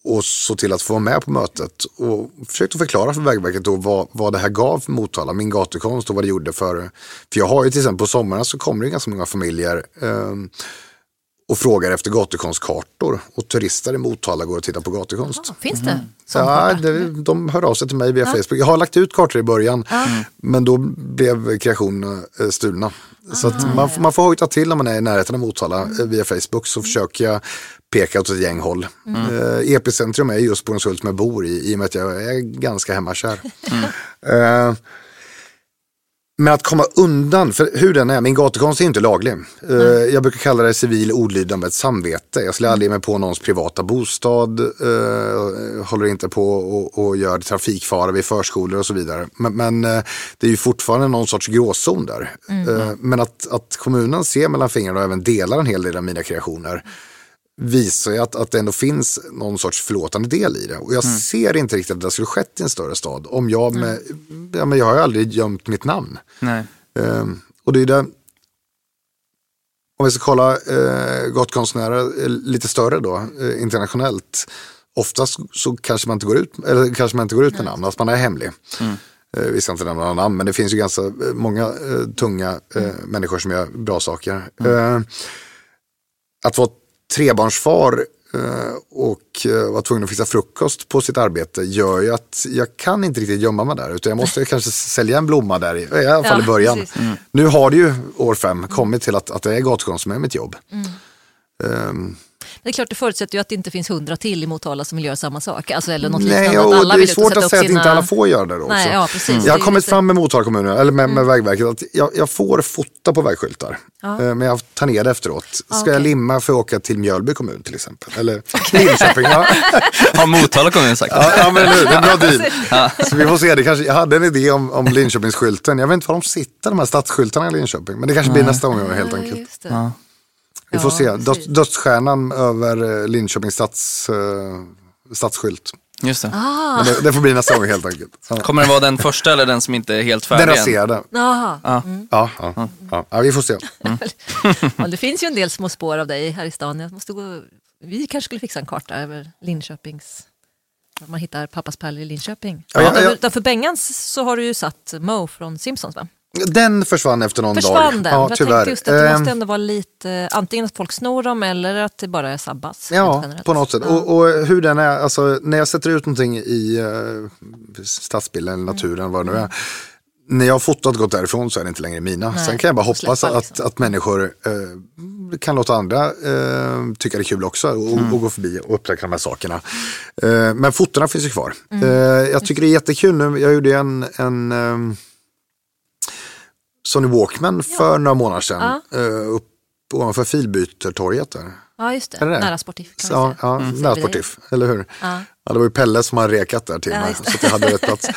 och så till att få vara med på mötet och försökte förklara för Vägverket då vad, vad det här gav för Motala, min gatukonst och vad det gjorde för, för jag har ju till exempel på sommarna så kommer det ganska många familjer eh, och frågar efter gatukonstkartor och turister i Motala går och tittar på gatukonst. Ja, finns det? Mm. Ja, det, de hör av sig till mig via ja. Facebook. Jag har lagt ut kartor i början mm. men då blev kreationerna eh, stulna. Så att man, man får hojta till när man är i närheten av Motala mm. via Facebook så försöker jag peka åt ett gäng håll. Mm. Uh, Epicentrum är just på en som jag bor i, i och med att jag är ganska hemmakär. Mm. Men att komma undan, för hur den är, min gatukonst är inte laglig. Mm. Jag brukar kalla det civil olydnad med ett samvete. Jag skulle aldrig ge mig på någons privata bostad, uh, håller inte på och, och gör trafikfara vid förskolor och så vidare. Men, men uh, det är ju fortfarande någon sorts gråzon där. Mm. Men att, att kommunen ser mellan fingrarna och även delar en hel del av mina kreationer visar ju att, att det ändå finns någon sorts förlåtande del i det. Och jag mm. ser inte riktigt att det skulle skett i en större stad. Om jag med, mm. ja, men jag har ju aldrig gömt mitt namn. Um, och det är det, om vi ska kolla uh, gottkonstnärer lite större då, uh, internationellt. Oftast så kanske man inte går ut, eller kanske man inte går ut med namn, att man är hemlig. Mm. Uh, vi ska inte nämna några namn, men det finns ju ganska många uh, tunga uh, mm. människor som gör bra saker. Mm. att vara trebarnsfar eh, och eh, var tvungen att fixa frukost på sitt arbete gör ju att jag kan inte riktigt gömma mig där utan jag måste kanske sälja en blomma där i, i alla fall ja, i början. Mm. Nu har det ju år fem kommit till att, att det är gatukonst som är mitt jobb. Mm. Um, det är klart, det förutsätter ju att det inte finns hundra till i Motala som vill göra samma sak. Alltså, eller något Nej, liknande, och det är svårt att säga sina... att inte alla får göra det då Nej, ja, precis. Jag har kommit fram med Motala kommun, eller med, med mm. Vägverket, att jag, jag, får fota på vägskyltar. Ja. Eh, men jag tar ner det efteråt. Ska okay. jag limma för att åka till Mjölby kommun till exempel? Eller Linköping. ja. Har Motala kommun sagt. Ja, ja men nu, det är en bra deal. Ja. Så vi får se, det kanske, jag hade en idé om, om Linköpingsskylten. Jag vet inte var de sitter, de här stadsskyltarna i Linköping. Men det kanske blir nästa gång helt enkelt. Vi får se. Döds, dödsstjärnan över eh, Linköpings stads, uh, stadsskylt. Just det. Ah. det. det. får bli nästa gång helt enkelt. Ja. Kommer det vara den första eller den som inte är helt färdig? Den raserade. Jaha. Ja. Mm. Ja, ja, ja. ja, vi får se. Mm. det finns ju en del små spår av dig här i stan. Jag måste gå... Vi kanske skulle fixa en karta över Linköpings... Man hittar pappas pärlor i Linköping. Ja, ja, ja. Utanför Bengans så har du ju satt Mo från Simpsons va? Den försvann efter någon försvann dag. Den? Ja, jag tyvärr. Just det, det måste ändå vara lite, antingen att folk snor dem eller att det bara är sabbas. Ja, på något sätt. Ja. Och, och, hur den är, alltså när jag sätter ut någonting i uh, stadsbilden eller naturen, mm. vad det nu är när jag har fotat gått därifrån så är det inte längre mina. Nej, Sen kan jag bara hoppas att, liksom. att människor eh, kan låta andra eh, tycka det är kul också och, mm. och gå förbi och upptäcka de här sakerna. Eh, men fotona finns ju kvar. Mm. Eh, jag tycker det är jättekul nu. Jag gjorde en, en um, Sony Walkman för ja. några månader sedan. Ja. Uh, upp ovanför Filbytertorget där. Ja, just det. det? Nära Sportif. Ja, ja mm. nära Sportif, eller hur? Ja. ja. det var ju Pelle som har rekat där till mig, så jag hade rätt plats.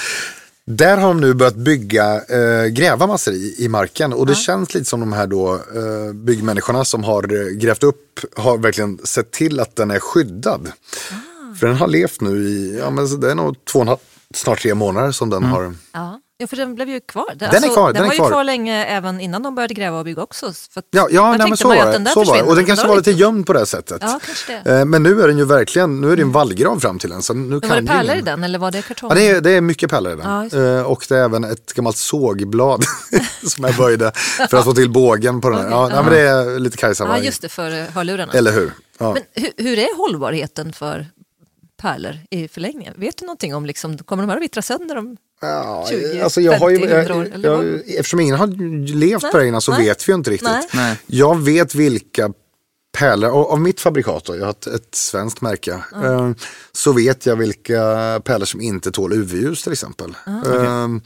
Där har de nu börjat bygga, äh, gräva massor i, i marken och det ja. känns lite som de här då äh, byggmänniskorna som har grävt upp har verkligen sett till att den är skyddad. Ah. För den har levt nu i, ja men det är nog två och en halv, snart tre månader som den mm. har ja. Ja, för den blev ju kvar. Den, alltså, är kvar. Den, den var ju kvar. kvar länge även innan de började gräva och bygga också. För ja, ja nej, men så var det. Så var. Och den kanske var lite gömd på det sättet. Ja, kanske det. Eh, men nu är den ju verkligen, nu är det en vallgrav fram till den. Så nu men kan var det pärlor i den eller var det kartong? Ja, det är, det är mycket pärlor i den. Ja, eh, och det är även ett gammalt sågblad som jag böjde för att få till bågen på den. Okay. Ja, ja. men det är lite Kajsa Ja, just det, för hörlurarna. Eller hur. Ja. Men hur, hur är hållbarheten för pärlor i förlängningen? Vet du någonting om, liksom, kommer de här att vittra sönder om Ja, 20, alltså jag 50, har ju, jag, år? Jag, eftersom ingen har levt Nej. på det innan så Nej. vet vi ju inte riktigt. Nej. Jag vet vilka pärlor, av mitt fabrikat, jag har ett, ett svenskt märke, mm. så vet jag vilka pärlor som inte tål UV-ljus till exempel. Mm. Um,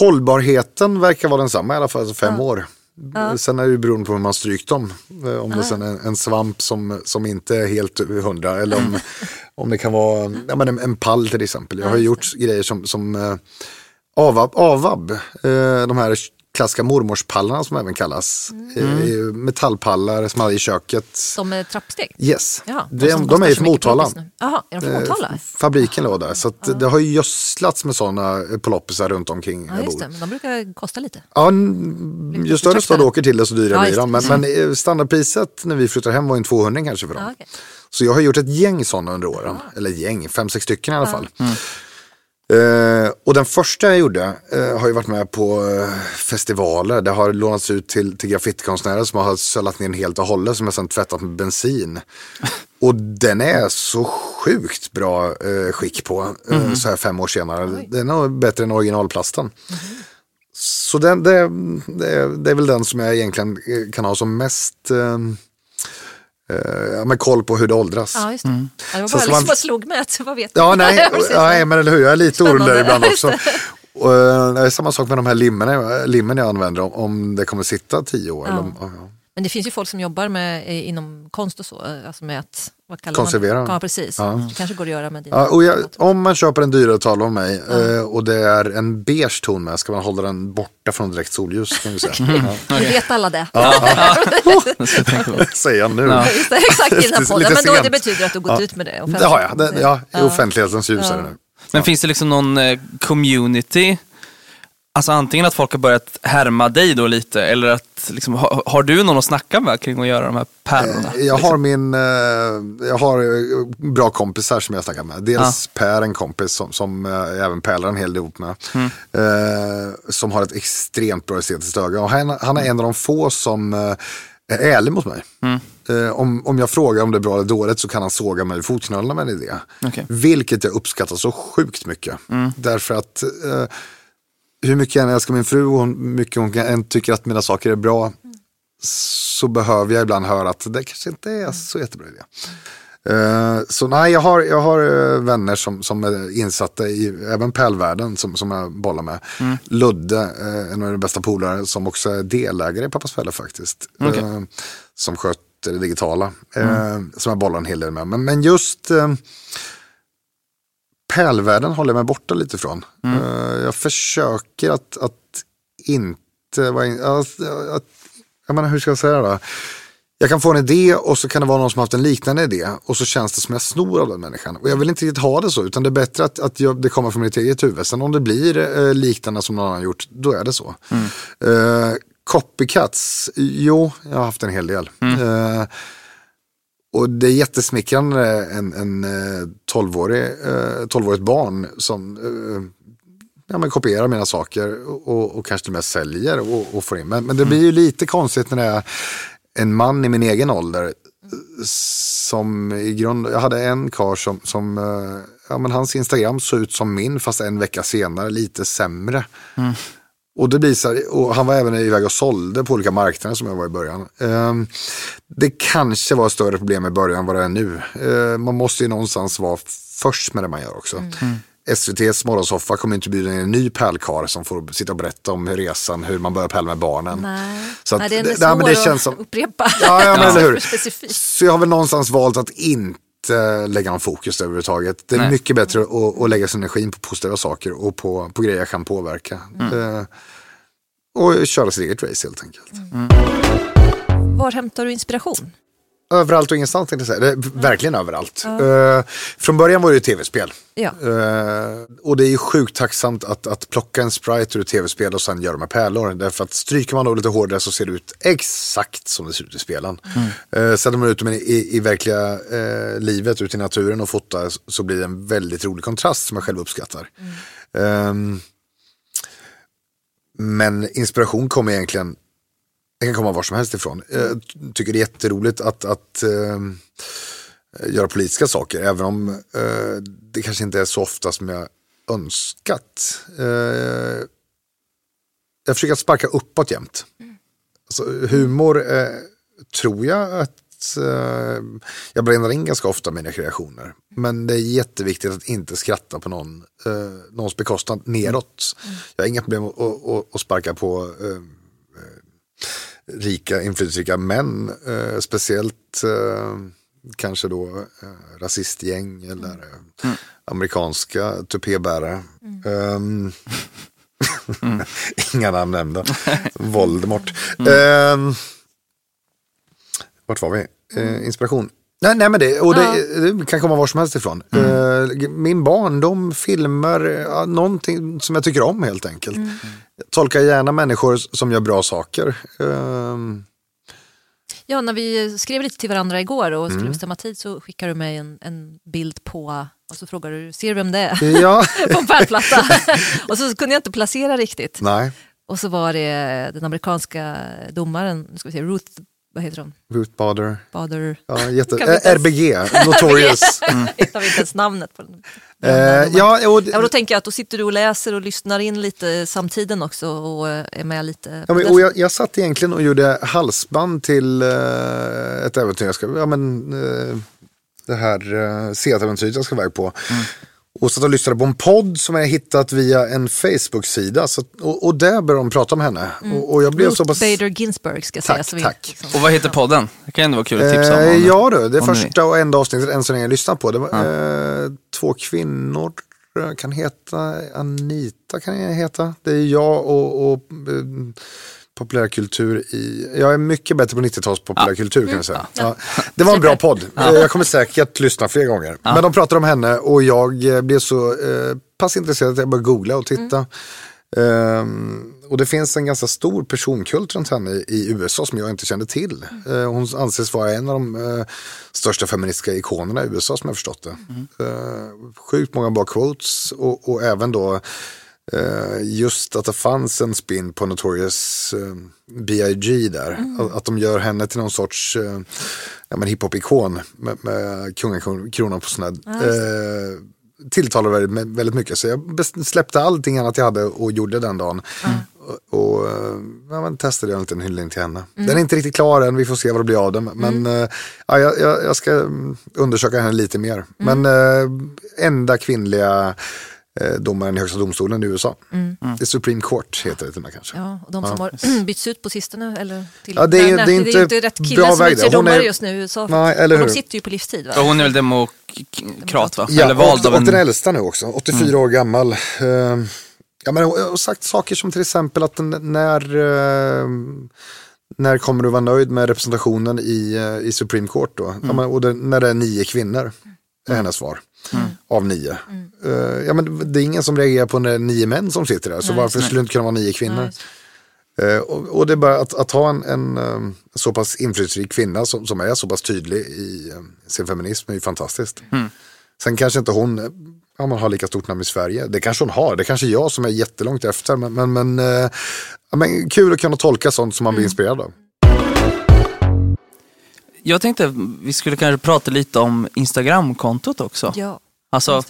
hållbarheten verkar vara densamma i alla fall, alltså fem mm. år. Ja. Sen är det ju beroende på hur man strykt dem. Eh, om det sen är en svamp som, som inte är helt hundra eller om, om det kan vara ja, men en, en pall till exempel. Jag har gjort grejer som, som uh, avab, avab uh, de här klassiska mormorspallarna som även kallas. Mm. Metallpallar som hade i köket. Som med trappsteg? Yes, ja, de, de är ju från Motala. Jaha, är de från Motala? Eh, fabriken låg där. Så det har ju gödslats med sådana på loppisar runt omkring ja, just det, men de brukar kosta lite. Ja, ju större stad du åker till desto dyrare ja, blir de. Men, men, standardpriset när vi flyttade hem var en 200 kanske för dem. Ja, okay. Så jag har gjort ett gäng sådana under åren. Eller gäng, fem, sex stycken i alla fall. Mm. Uh, och den första jag gjorde uh, har ju varit med på uh, festivaler. Det har lånats ut till, till graffitikonstnärer som har sölat ner den helt och hållet som jag sedan tvättat med bensin. och den är så sjukt bra skick på mm. så här fem år senare. Oj. Den är bättre än originalplasten. Mm. Så den, det, det, det, är väl den som jag egentligen kan ha som mest eh, med koll på hur det åldras. Ja, just det. Mm. Ja, det var bara så liksom man... slog med, vad vet Ja, nej, nej, men eller hur, jag är lite orolig ibland också. Och, eh, det är samma sak med de här limmen, limmen jag använder, om det kommer sitta tio år. Ja. Eller, ja. Men det finns ju folk som jobbar med, inom konst och så, eh, alltså med att vad kallar konservera. Man? Ja, precis. Ja. Det kanske går att göra med dina. Ja, och jag, om man köper en dyrare tavla av mig ja. och det är en beige ton med, ska man hålla den borta från direkt solljus kan vi säga. Ja. Vi vet alla det. Ja. Säger jag nu. Ja. Just det, exakt i den här podden. Men då, det betyder att du har gått ut med det. Det har jag, det, ja, i offentlighetens ljus är det nu. Men finns det liksom någon eh, community Alltså antingen att folk har börjat härma dig då lite eller att liksom, har, har, du någon att snacka med kring att göra de här pärlorna? Jag har liksom? min, eh, jag har eh, bra kompisar som jag snackar med. Dels ja. Per, en kompis som, som jag eh, även pärlar en hel del ihop med. Mm. som har ett extremt bra estetiskt öga. Och han, han är en av de få som är ärlig mot mig. Mm. om, om jag frågar om det är bra eller dåligt så kan han såga mig i fotknölarna med en idé. Okay. Vilket jag uppskattar så sjukt mycket. Mm. Därför att hur mycket jag än älskar min fru och hur mycket hon än tycker att mina saker är bra så behöver jag ibland höra att det kanske inte är så jättebra idé. Uh, så nej, jag har, jag har uh, vänner som, som är insatta i även pärlvärlden som, som jag bollar med. Mm. Ludde, uh, en av de bästa polare som också är delägare i Pappas Fälla faktiskt. Okay. som sköter det digitala. Mm. som jag bollar en hel del med. Men, men just pärlvärlden håller jag mig borta lite ifrån. Mm. Uh, jag försöker att, att inte vara... Att, att, jag menar, hur ska jag säga det? Jag kan få en idé och så kan det vara någon som har haft en liknande idé och så känns det som jag snor av den människan. Och jag vill inte riktigt ha det så utan det är bättre att, att jag, det kommer från mitt eget huvud. Sen om det blir eh, liknande som någon annan gjort, då är det så. Mm. Uh, copycats, jo, jag har haft en hel del. Mm. Uh, och det är jättesmickrande en, en 12-årig, eh, 12-årigt barn som eh, ja, men kopierar mina saker och, och kanske till och med säljer och, och får in. Men, men det blir ju lite konstigt när det är en man i min egen ålder som i grund, jag hade en kar som, som eh, ja men hans Instagram såg ut som min fast en vecka senare lite sämre. Mm. Och det blir så här, och han var även iväg och sålde på olika marknader som jag var i början. Um, det kanske var ett större problem i början än vad det är nu. Uh, man måste ju någonstans vara först med det man gör också. Mm. mm. SVTs morgonsoffa kommer inte bjuda in en ny pärlkar som får sitta och berätta om resan, hur man börjar pärla med barnen. Nej, så att, Nej det är det, men det känns som, upprepa. Ja, ja, men, eller hur? Så jag har väl någonstans valt att inte lägga någon fokus överhuvudtaget. Det är Nej. mycket bättre att, att lägga sin energi på positiva saker och på, på grejer jag kan påverka. Mm. Uh, och köra sitt eget race helt enkelt. Mm. Var hämtar du inspiration? Överallt och ingenstans tänkte jag säga. Det, verkligen överallt. Uh, från början var det ju tv-spel. Ja. Uh, och det är ju sjukt tacksamt att, att plocka en sprite ur ett tv-spel och sen göra med pärlor. Därför att stryker man då lite hårdare så ser det ut exakt som det ser ut i spelen. Mm. Uh, sätter man ut dem i, i verkliga uh, livet, ute i naturen och fotar så blir det en väldigt rolig kontrast som jag själv uppskattar. Mm. Um, men inspiration kommer egentligen det kan komma var som helst ifrån. Jag tycker det är jätteroligt att, att uh, göra politiska saker, även om uh, det kanske inte är så ofta som jag önskat. Uh, jag försöker att sparka uppåt jämt. Mm. Alltså, humor tror jag att jag blandar in ganska ofta mina kreationer. Men det är jätteviktigt att inte skratta på någon, någons bekostnad neråt. Mm. Jag har inga problem att, att, att sparka på rika, inflytelserika män. Eh, speciellt eh, kanske då eh, rasistgäng eller eh, mm. amerikanska tupébärare. Mm. Um, mm. Inga namn nämnda. Voldemort. Mm. Um, vart var vi? Uh, inspiration. Nej, nej men det, och det, ja. det, kan komma var som helst ifrån. Mm. Uh, min barndom, filmer, någonting som jag tycker om helt enkelt. Mm. Jag tolkar gärna människor som gör bra saker. Uh, ja, när vi skrev lite till varandra igår och skulle mm. bestämma tid så skickade du mig en, en bild på och så frågade du, ser du vem det är? Ja. på en pärlplatta. och så kunde jag inte placera riktigt. Nej. Och så var det den amerikanska domaren, nu ska vi se, Ruth vad heter de? Ruth Bader. Bader. Ja, jätte... RBG, Notorious. mm. Jag vet inte ens namnet på den. Eh, ja, och, ja, då tänker jag att då sitter du och läser och lyssnar in lite samtiden också och är med lite. Ja, men, och jag, jag satt egentligen och gjorde halsband till uh, ett äventyr jag ska, ja men uh, det här uh, Seat-äventyret jag ska iväg på. Mm. Och satt och lyssnade på en podd som jag hittat via en Facebook-sida. och, och där började de prata om henne. Mm. Och, och, jag blev Ruth så pass... Bader Ginsburg ska tack, sägas. Tack. Liksom. Och vad heter podden? Det kan ändå vara kul att tipsa om. Eh, ja du, det är första och enda avsnittet än så länge jag lyssnat på. Det var, ja. eh, två kvinnor kan heta, Anita kan jag heta. Det är jag och, och eh, populärkultur i, jag är mycket bättre på 90-tals populärkultur kan jag säga. Ja. Ja. Det var en bra podd, jag kommer säkert lyssna fler gånger. Men de pratade om henne och jag eh, blev så eh, pass intresserad att jag började googla och titta. Mm. Um, och det finns en ganska stor personkult runt henne i, i USA som jag inte kände till. Mm. Uh, hon anses vara en av de uh, största feministiska ikonerna i USA som jag förstått det. Mm. Uh, sjukt många bra quotes och, och även då Eh, just att det fanns en spin på Notorious eh, B.I.G. där. Mm. Att, de gör henne till någon sorts uh, ja, hiphop-ikon med, med kungakronan på sned. Ja, uh, tilltalar väldigt, väldigt mycket. Så jag släppte allting annat jag hade och gjorde den dagen. Mm. Och, och ja, men testade en liten hyllning till henne. Mm. Den är inte riktigt klar än, vi får se vad det blir av den. Men mm. ja, jag, jag, ska undersöka henne lite mer. Mm. Men enda kvinnliga Eh, domaren i högsta domstolen i USA. Mm. The Supreme Court heter det till och med kanske. Ja, och de som ja. har bytts ut på sistone eller till, ja, det, är, nej, det, är inte det är inte rätt killar som utser domare just nu i USA. Nej, eller hur? De sitter ju på livstid. Va? Ja, hon är väl demokrat va? Ja, eller vald och, och den äldsta nu också, 84 mm. år gammal. Uh, ja, men jag har sagt saker som till exempel att när, uh, när kommer du vara nöjd med representationen i, uh, i Supreme Court då? Mm. Ja, men, och det, när det är nio kvinnor, är hennes svar mm. av nio. Mm. Uh, ja, men det är ingen som reagerar på när nio män som sitter där, så nej, varför nej. skulle det inte kunna vara nio kvinnor? Uh, och, och, det är bara att, att ha en, en um, så pass inflytelserik kvinna som, som är så pass tydlig i sin feminism är ju fantastiskt. Mm. Sen kanske inte hon ja, man har lika stort namn i Sverige. Det kanske hon har, det kanske är jag som är jättelångt efter. Men, men, men, ja, men kul att kunna tolka sånt som man blir mm. inspirerad av. Jag tänkte vi skulle kanske prata lite om Instagram-kontot också. Ja, alltså,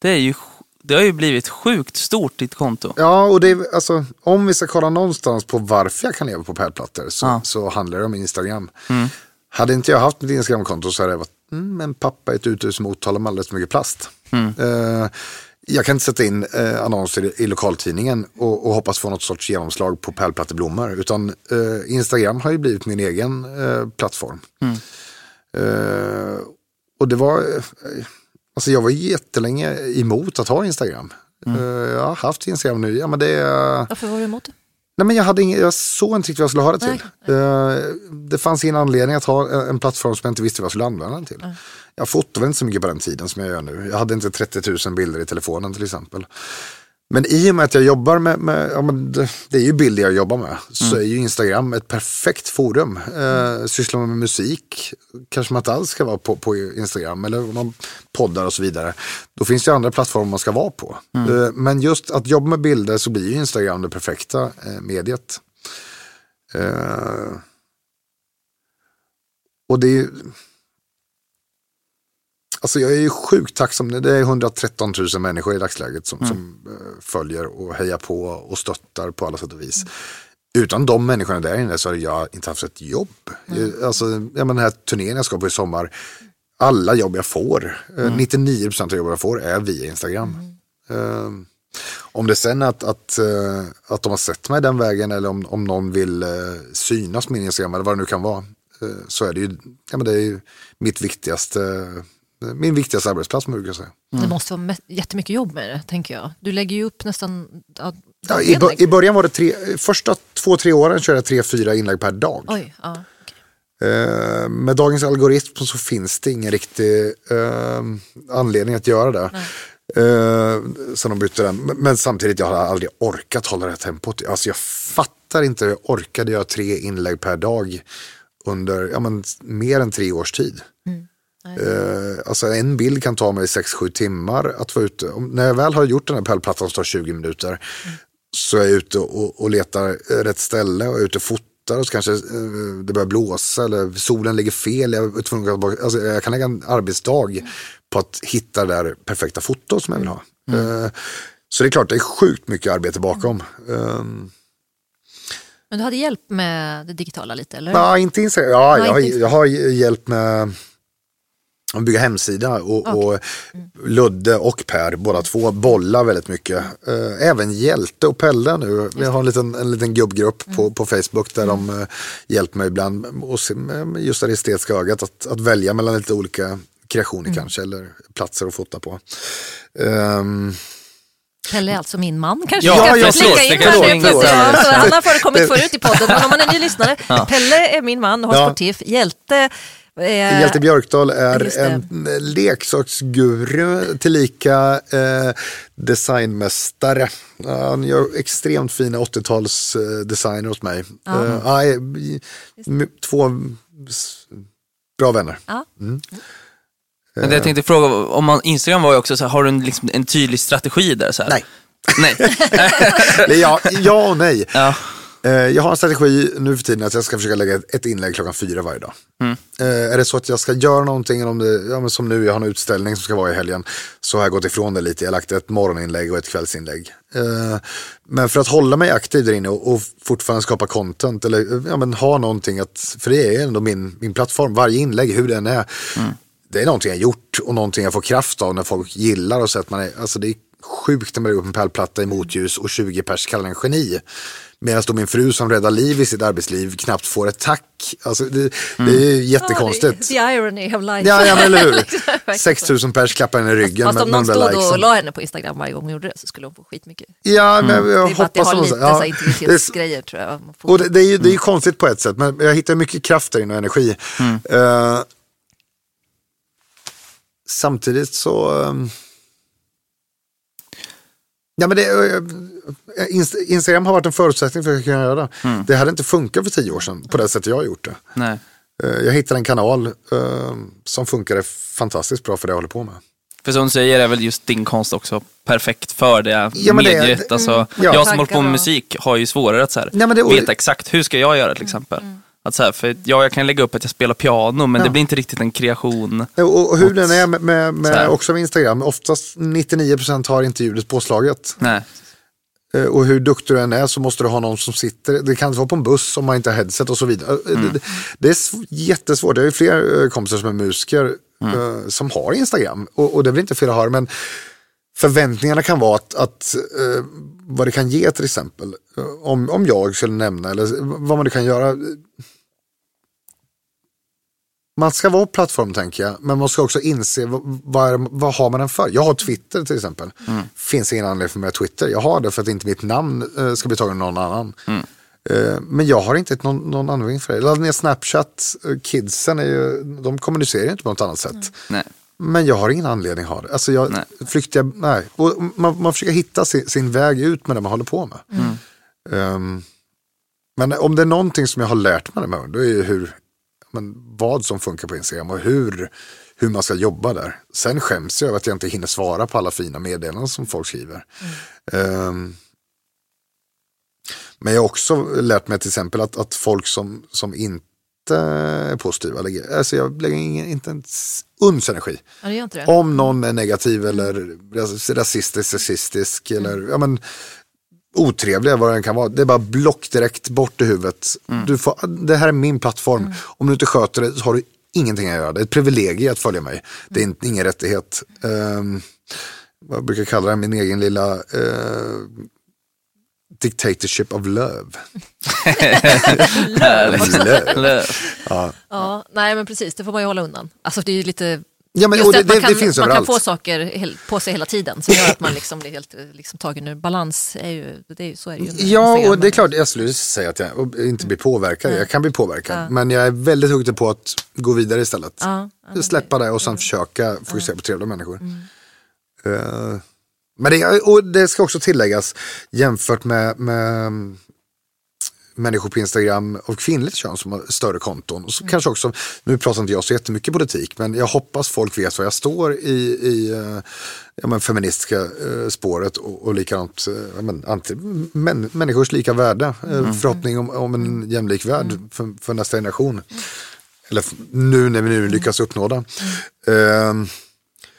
det, är ju, det har ju blivit sjukt stort, ditt konto. Ja, och det är, alltså, om vi ska kolla någonstans på varför jag kan leva på pärlplattor så, ja. så handlar det om Instagram. Mm. Hade inte jag haft mitt Instagram-konto så hade jag varit, mm, men pappa är ett uthus med alldeles för mycket plast. Mm. Uh, jag kan inte sätta in eh, annonser i, i lokaltidningen och, och, hoppas få något sorts genomslag på pärlplatteblommor. Utan eh, Instagram har ju blivit min egen eh, plattform. Mm. Eh, och det var, eh, alltså jag var jättelänge emot att ha Instagram. Mm. Eh, jag har haft Instagram nu. Ja, men det, Varför var du emot det? Nej, men jag, hade ing, jag såg inte riktigt vad jag skulle ha det till. Nej, nej. det fanns ingen anledning att ha en plattform som jag inte visste vad jag skulle använda den till. Nej. Jag fotade inte så mycket på den tiden som jag gör nu. Jag hade inte 30 000 bilder i telefonen till exempel. Men i och med att jag jobbar med, med ja, det, är ju bilder jag jobbar med, så mm. är ju Instagram ett perfekt forum. Eh, sysslar man med musik, kanske man inte alls ska vara på, på Instagram, eller om man poddar och så vidare. Då finns det andra plattformar man ska vara på. Mm. Eh, men just att jobba med bilder så blir ju Instagram det perfekta eh, mediet. Eh, och det är Alltså jag är ju sjukt tacksam. Det är 113 000 människor i dagsläget som, mm. som uh, följer och hejar på och stöttar på alla sätt och vis. Mm. Utan de människorna där inne så hade jag inte haft ett jobb. Mm. Alltså, ja, men den här turnén jag ska på i sommar, alla jobb jag får, eh, mm. 99 procent av jobb jag får är via Instagram. Uh, om det sen att, att, att de har sett mig den vägen eller om, om någon vill synas min Instagram eller vad det nu kan vara så är det ju, ja, men det är ju mitt viktigaste min viktigaste arbetsplats, man brukar säga. Mm. Det måste vara jättemycket jobb med det, tänker jag. Du lägger ju upp nästan... Ja, ja, i, I början var det tre, första två, tre åren körde jag tre, fyra inlägg per dag. Oj, ja, okay. eh, med dagens algoritm så finns det ingen riktig eh, anledning att göra det. Eh, sen de bytte den. Men, men, samtidigt, jag har aldrig orkat hålla det här tempot. Alltså jag fattar inte hur jag orkade göra tre inlägg per dag under ja, men, mer än tre års tid. Mm. Uh, alltså en bild kan ta mig 6-7 timmar att vara ute. Om, när jag väl har gjort den här pärlplattan som tar 20 minuter mm. så är jag ute och, och letar rätt ställe och är ute och fotar och så kanske uh, det börjar blåsa eller solen ligger fel. Jag, att, alltså, jag kan lägga en arbetsdag mm. på att hitta det där perfekta fotot som jag vill ha. Mm. Uh, så det är klart, det är sjukt mycket arbete bakom. Um, men du hade hjälp med det digitala lite, eller? Ja, inte Instagram. Ja, jag, har, jag har hjälp med bygga hemsida och, okay. och, Ludde och Per, båda två, bollar väldigt mycket. Eh, även Hjälte och Pelle nu. Vi har en liten, en liten gubbgrupp mm. på, på Facebook där mm. de uh, hjälper mig ibland. Och just det estetiska ögat, att, att välja mellan lite olika kreationer mm. kanske, eller platser att fota på. Um, Pelle är alltså min man kanske ja, ska flika in här nu. Han har förekommit förut i podden, men om man är ny lyssnare. Ja. Pelle är min man, har ja. sportif. Hjälte Eh, Hjalte Björkdal är en leksaksguru tillika eh, designmästare. Han gör extremt fina 80-talsdesigner hos mig. Ja. Eh, två bra vänner. Ja. Mm. Men det jag tänkte fråga, om man, Instagram var ju också så här, har du en, liksom, en tydlig strategi där? Så här? Nej. nej. ja, ja och nej. Ja. Eh, jag har en strategi nu för tiden att jag ska försöka lägga ett inlägg klockan fyra varje dag. Mm. Är det så att jag ska göra någonting, om det, ja, som nu, jag har en utställning som ska vara i helgen, så har jag gått ifrån det lite. Jag har lagt ett morgoninlägg och ett kvällsinlägg. Eh, men för att hålla mig aktiv där inne och, fortfarande skapa content, eller ja, men ha någonting att, för det är ändå min, min plattform, varje inlägg, hur den är. Mm. Det är någonting jag gjort och någonting jag får kraft av när folk gillar och så att man är, alltså det är sjukt när man lägger upp en pärlplatta i motljus och 20 pers kallar en geni. Medan då min fru som räddar liv i sitt arbetsliv knappt får ett tack. Alltså det, mm. det är jättekonstigt. Oh, the irony of life. Ja, ja men eller hur. 6000 pers klappar henne i ryggen. Fast om någon stod och la henne på Instagram varje gång hon gjorde det så skulle hon få skitmycket. Ja, mm. men jag hoppas det har lite ja, integritetsgrejer tror jag. Och det, det, är ju det är konstigt på ett sätt, men jag hittar mycket kraft där inne och energi. Mm. Uh, samtidigt så um, Ja, men det, eh, eh, Instagram har varit en förutsättning för att kunna göra det. Mm. Det hade inte funkat för tio år sedan på det sättet jag har gjort det. Nej. Eh, jag hittade en kanal uh, som funkade fantastiskt bra för det jag håller på med. För som du säger är väl just din konst också perfekt för det ja, mediet. Det, alltså, mm, ja. Jag som håller på med musik har ju svårare att så här, ja, det, veta exakt hur ska jag göra till exempel. Mm. Att så här, för ja, jag kan lägga upp att jag spelar piano men ja. det blir inte riktigt en kreation. Och, och hur mot, den är med, med, med också med Instagram, oftast 99% har inte ljudet påslaget. Nej. Eh, och hur duktig du än är så måste du ha någon som sitter, det kan inte vara på en buss om man inte har headset och så vidare. Eh, mm. Det, det, är jättesvårt, jag har ju fler eh, kompisar som är musiker mm. som har Instagram och, och det väl inte fel att ha men förväntningarna kan vara att, att vad det kan ge till exempel. Om, om jag skulle nämna eller vad man kan göra man ska vara plattform tänker jag, men man ska också inse vad, vad, vad har man den för? Jag har Twitter till exempel. Mm. Finns ingen anledning för mig att Twitter. Jag har det för att inte mitt namn uh, ska bli taget av någon annan. Mm. Uh, men jag har inte någon, någon användning för det. Jag laddade ner Snapchat, uh, kidsen är ju, de kommunicerar inte på något annat sätt. Mm. Men jag har ingen anledning att ha det. Alltså jag nej. flyktiga, nej. Och man, man försöker hitta sin, sin, väg ut med det man håller på med. Um, men om det är någonting som jag har lärt mig med, då är det hur, men vad som funkar på Instagram och hur, hur man ska jobba där. Sen skäms jag över att jag inte hinner svara på alla fina meddelanden som folk skriver. Mm. Um, men jag har också lärt mig till exempel att, att folk som, som inte är positiva, lägger, alltså jag lägger ingen, inte en uns energi. Ja, Om någon är negativ eller rasistisk, sexistisk eller ja, men, otrevliga vad den kan vara. Det är bara block direkt bort i huvudet. Mm. Du får, det här är min plattform. Mm. Om du inte sköter det så har du ingenting att göra. Det är ett privilegium att följa mig. Mm. Det är inte, ingen rättighet. Um, vad brukar jag kalla det? Min egen lilla uh, dictatorship of love. love. love. Ja. ja, nej men precis, det får man ju hålla undan. Alltså det är ju lite Ja, men, det, det, kan, det, man överallt. kan få saker på sig hela tiden som gör att man liksom blir helt liksom, tagen ur balans. Är ju, det är, så är det ju. Ja, och det är klart, jag skulle säga att jag inte blir påverkad. Mm. Jag kan bli påverkad. Ja. Men jag är väldigt duktig på att gå vidare istället. Ja, ja, Släppa det och sen försöka fokusera på trevliga människor. Mm. Uh, men det, och det ska också tilläggas jämfört med, med människor på Instagram av kvinnligt kön som har större konton. Och så mm. kanske också, nu pratar inte jag så jättemycket politik, men jag hoppas folk vet var jag står i, i uh, ja, men feministiska uh, spåret och, och likadant uh, ja, men, anti, män, människors lika värde. Mm. förhoppning om, om en jämlik värld mm. för, för, nästa generation. Mm. Eller nu när vi nu lyckas uppnå det. Ehm,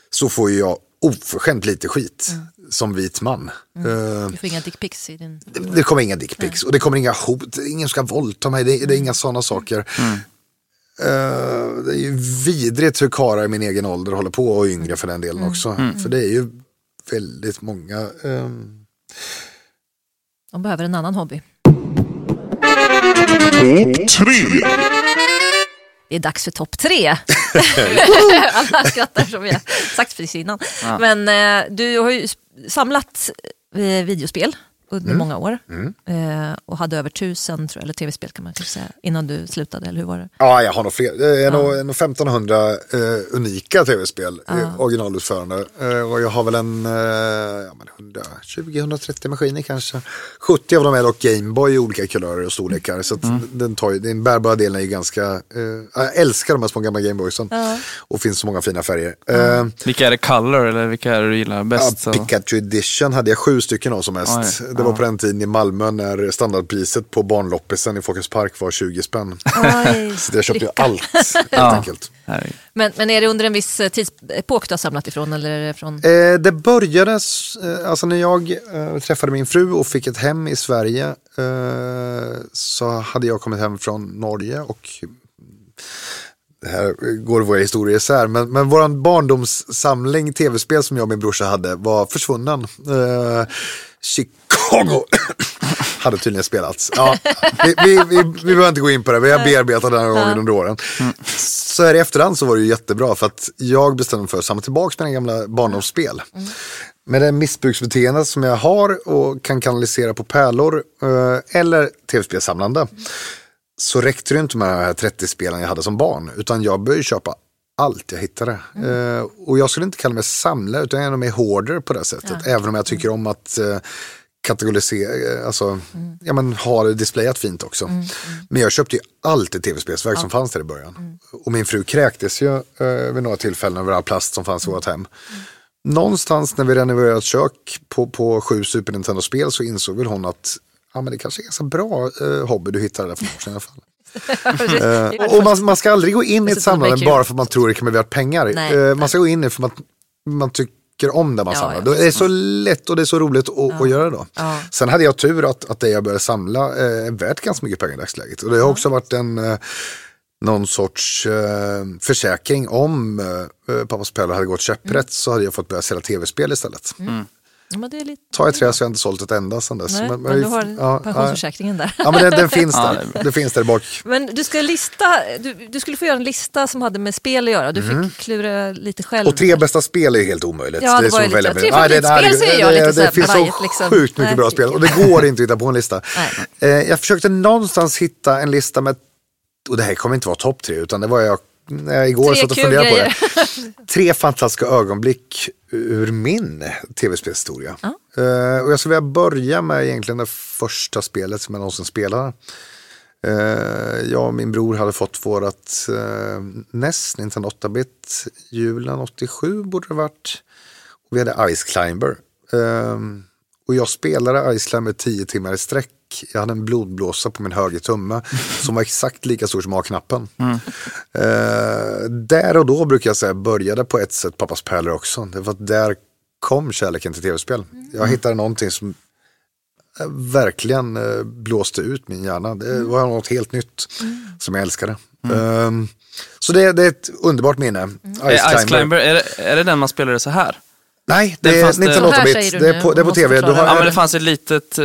så får jag oförskämt lite skit som vit man. Mm. Uh, du får inga dickpics i din... Det, det kommer inga dickpics och det kommer inga hot. Ingen ska våldta mig, det, det är inga sådana saker. Mm. Uh, det är ju vidrigt hur karlar i min egen ålder håller på och yngre för den delen mm. också. Mm. För det är ju väldigt många. Um... De behöver en annan hobby. Topp tre. Det är dags för topp tre. Alla skrattar som jag sagt precis innan. Ja. Men eh, du har ju samlat eh, videospel under mm. många år. Mm. Eh, och hade över tusen, tror jag, eller tv-spel kan man kanske säga, innan du slutade, eller hur var det? Ja, jag har nog fler. Det är ja. nog, nog 1500 eh, unika tv-spel, ja. Eh, originalutförande. Eh, och jag har väl en eh, ja, 120-130 maskiner kanske. 70 av dem är dock Gameboy i olika kulörer och storlekar. Så mm. den, tar, den bärbara delen är ju ganska, eh, jag älskar de här små gamla Gameboysen. Ja. Och finns så många fina färger. Mm. vilka är det color eller vilka är det du gillar bäst? Ja, Pikachu Edition hade jag sju stycken av som mest. Det var på den tiden i Malmö när standardpriset på barnloppisen i Folkets Park var 20 spänn. Oj, så jag köpte ju allt helt ja. enkelt. Men, men är det under en viss eh, tidsepok du har samlat ifrån? Eller från... Eh, det började, eh, alltså när jag eh, träffade min fru och fick ett hem i Sverige eh, så hade jag kommit hem från Norge och det här går våra historier isär, men, men vår barndomssamling tv-spel som jag och min brorsa hade var försvunnen. Eh, Chicago hade tydligen spelats. Ja, vi, vi, vi, vi behöver inte gå in på det, vi har bearbetat den här gången under åren. Så här i efterhand så var det ju jättebra för att jag bestämde mig för att samla tillbaka mina gamla barndomsspel. Mm. Med det missbruksbeteende som jag har och kan kanalisera på pärlor eh, eller tv-spelsamlande så räckte det inte med de här 30 spelen jag hade som barn utan jag började köpa allt jag hittade. Mm. Uh, och jag skulle inte kalla mig samlare utan jag är mer hoarder på det sättet. Ja. Även om jag tycker om att uh, kategorisera, alltså, mm. ja men ha det displayat fint också. Mm, mm. Men jag köpte ju alltid tv-spelsverk ja. som fanns där i början. Mm. Och min fru kräktes ju eh, vid några tillfällen över all plast som fanns i vårt hem. Mm. Någonstans när vi renoverade ett kök på, på sju Super Nintendo-spel så insåg väl hon att ja, men det kanske är en ganska bra eh, hobby du hittade där för några år sedan i alla fall. Uh, och man, man, ska aldrig gå in i ett samlande bara för att man tror det kan bli värt pengar. Nej, uh, man ska gå in i för att man, man tycker om det man ja, samlar. Ja, det är så lätt och det är så roligt att, ja. att göra då. Ja. Sen hade jag tur att, att det jag började samla eh, är värt ganska mycket pengar i dagsläget. Och det har också varit en eh, någon sorts eh, försäkring om eh, eh pappas Pelle hade gått käpprätt mm. så hade jag fått börja sälja tv-spel istället. Mm. Men det är lite... Ta ett trä så har jag inte sålt ett enda sedan dess. Nej, men, men, du har ja, pensionsförsäkringen där. Ja, men den, den finns där. det finns där bak. Men du, ska lista, du, du, skulle få göra en lista som hade med spel att göra. Du mm. fick klura lite själv. Och tre bästa spel är helt omöjligt. Ja, det, det är så lite, tre favoritspel säger jag lite Det, det finns så liksom. sjukt mycket Nej, bra spel och det går inte att hitta på en lista. Eh, jag försökte någonstans hitta en lista med, och det här kommer inte vara topp tre, utan det var jag när igår satt och funderade på det. Tre fantastiska ögonblick ur min tv-spelshistoria. Ja. Uh, och jag skulle vilja börja med egentligen det första spelet som jag någonsin spelade. Uh, jag och min bror hade fått vårat uh, NES, Nintendo 8-bit, julen 87 borde det varit. Och vi hade Ice Climber. Uh, och jag spelade Ice Climber 10 timmar i sträck jag hade en blodblåsa på min höger tumme som var exakt lika stor som A-knappen. Mm. Uh, där och då brukar jag säga började på ett sätt pappas pärlor också. Det var där kom kärleken till tv-spel. Mm. Jag hittade någonting som eh, verkligen uh, blåste ut min hjärna. Det mm. var något helt nytt mm. som jag älskade. Uh, så det, det, är ett underbart minne. Mm. Ice, Climber. Ice Climber, är det, är det den man spelade så här? Nej, det, det är 1908-bit. Det, det, är på, det är på tv. Du har, ja, men det fanns ett litet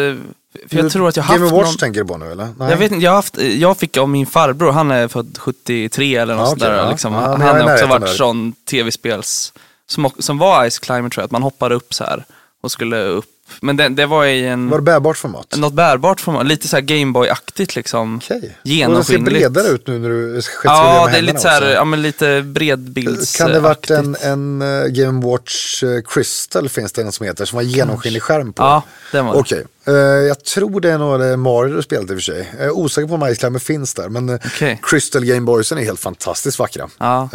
för jag tror att jag haft Game Watch någon... tänker du på nu eller? Nej. Jag vet inte, jag, haft, jag fick av min farbror, han är född 73 eller något ah, okay, där. Liksom. Ja, han har också varit där. sån tv-spels, som, som var Ice Climber tror jag, att man hoppade upp så här och skulle upp men det, det, var i en... Var det bärbart format? Något bärbart format, lite såhär Gameboy-aktigt liksom. Okej. Genomskinligt. Och det ser bredare ut nu när du Ja, med det är lite såhär, ja men lite bredbilds Kan det varit en, en uh, Game Watch uh, Crystal finns det en som heter, som har genomskinlig skärm på? Ja, den var det. Okej. Eh, jag tror det är nog Mario du spelat i och för sig. Jag är osäker på om Ice Climber finns där, men okay. Crystal Gameboysen är helt fantastiskt vackra. Ja.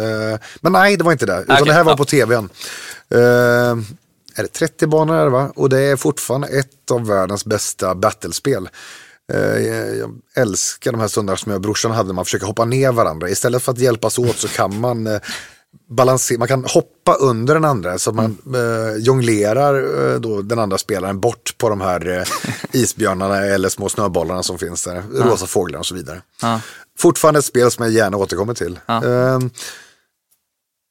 men nej, det var inte det, utan okay. det här var på tvn är det 30 banor är det va? Och det är fortfarande ett av världens bästa battlespel. Eh, jag älskar de här stunderna som jag och brorsan hade, man försöker hoppa ner varandra. Istället för att hjälpas åt så kan man eh, balansera, man kan hoppa under den andra så att man mm. eh, jonglerar eh, då den andra spelaren bort på de här eh, isbjörnarna eller små snöbollarna som finns där, ja. rosa fåglar och så vidare. Ja. Fortfarande ett spel som jag gärna återkommer till. Ja. Eh,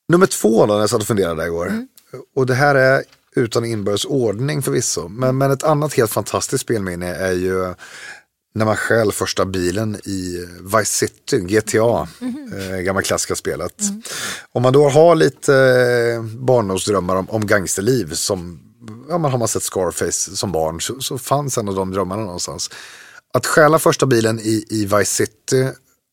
nummer två då, när jag satt och funderade igår. Mm. Och det här är utan inbördes ordning förvisso. Men, men ett annat helt fantastiskt spelminne är ju när man stjäl första bilen i Vice City, GTA, mm. eh, gamla klassiska spelet. Mm. Om man då har lite eh, barndomsdrömmar om, om gangsterliv, som ja, man har man sett Scarface som barn, så, så fanns en av de drömmarna någonstans. Att stjäla första bilen i, i Vice City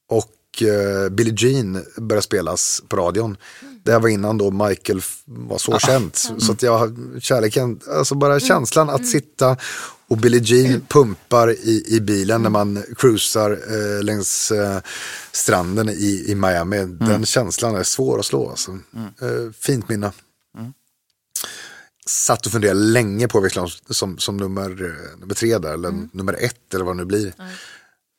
och eh, Billie Jean börjar spelas på radion. Det här var innan då Michael var så ah. känd. Mm. Så att jag, kärleken, alltså bara mm. känslan mm. att sitta och Billie Jean mm. pumpar i, i bilen när man cruisar eh, längs eh, stranden i, i Miami. Mm. Den känslan är svår att slå. Alltså. Eh, fint minne. Satt och funderade länge på vilken som, som nummer, eh, nummer tre där, eller nummer ett eller vad det nu blir.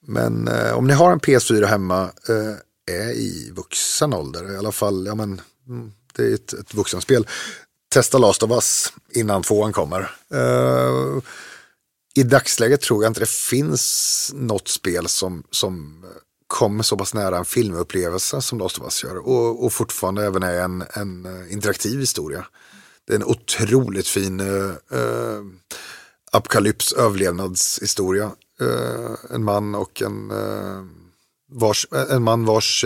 Men eh, om ni har en PS4 hemma, eh, är i vuxen ålder, i alla fall, ja men Mm, Mm, det är ett, ett vuxenspel. Testa Last of Us innan tvåan kommer. Uh, I dagsläget tror jag inte det finns något spel som, som kommer så pass nära en filmupplevelse som Last of Us gör. Och, och fortfarande även är en, en eh, interaktiv historia. Det är en otroligt fin uh, apokalyps överlevnadshistoria. Uh, en man och en, uh, vars, en man vars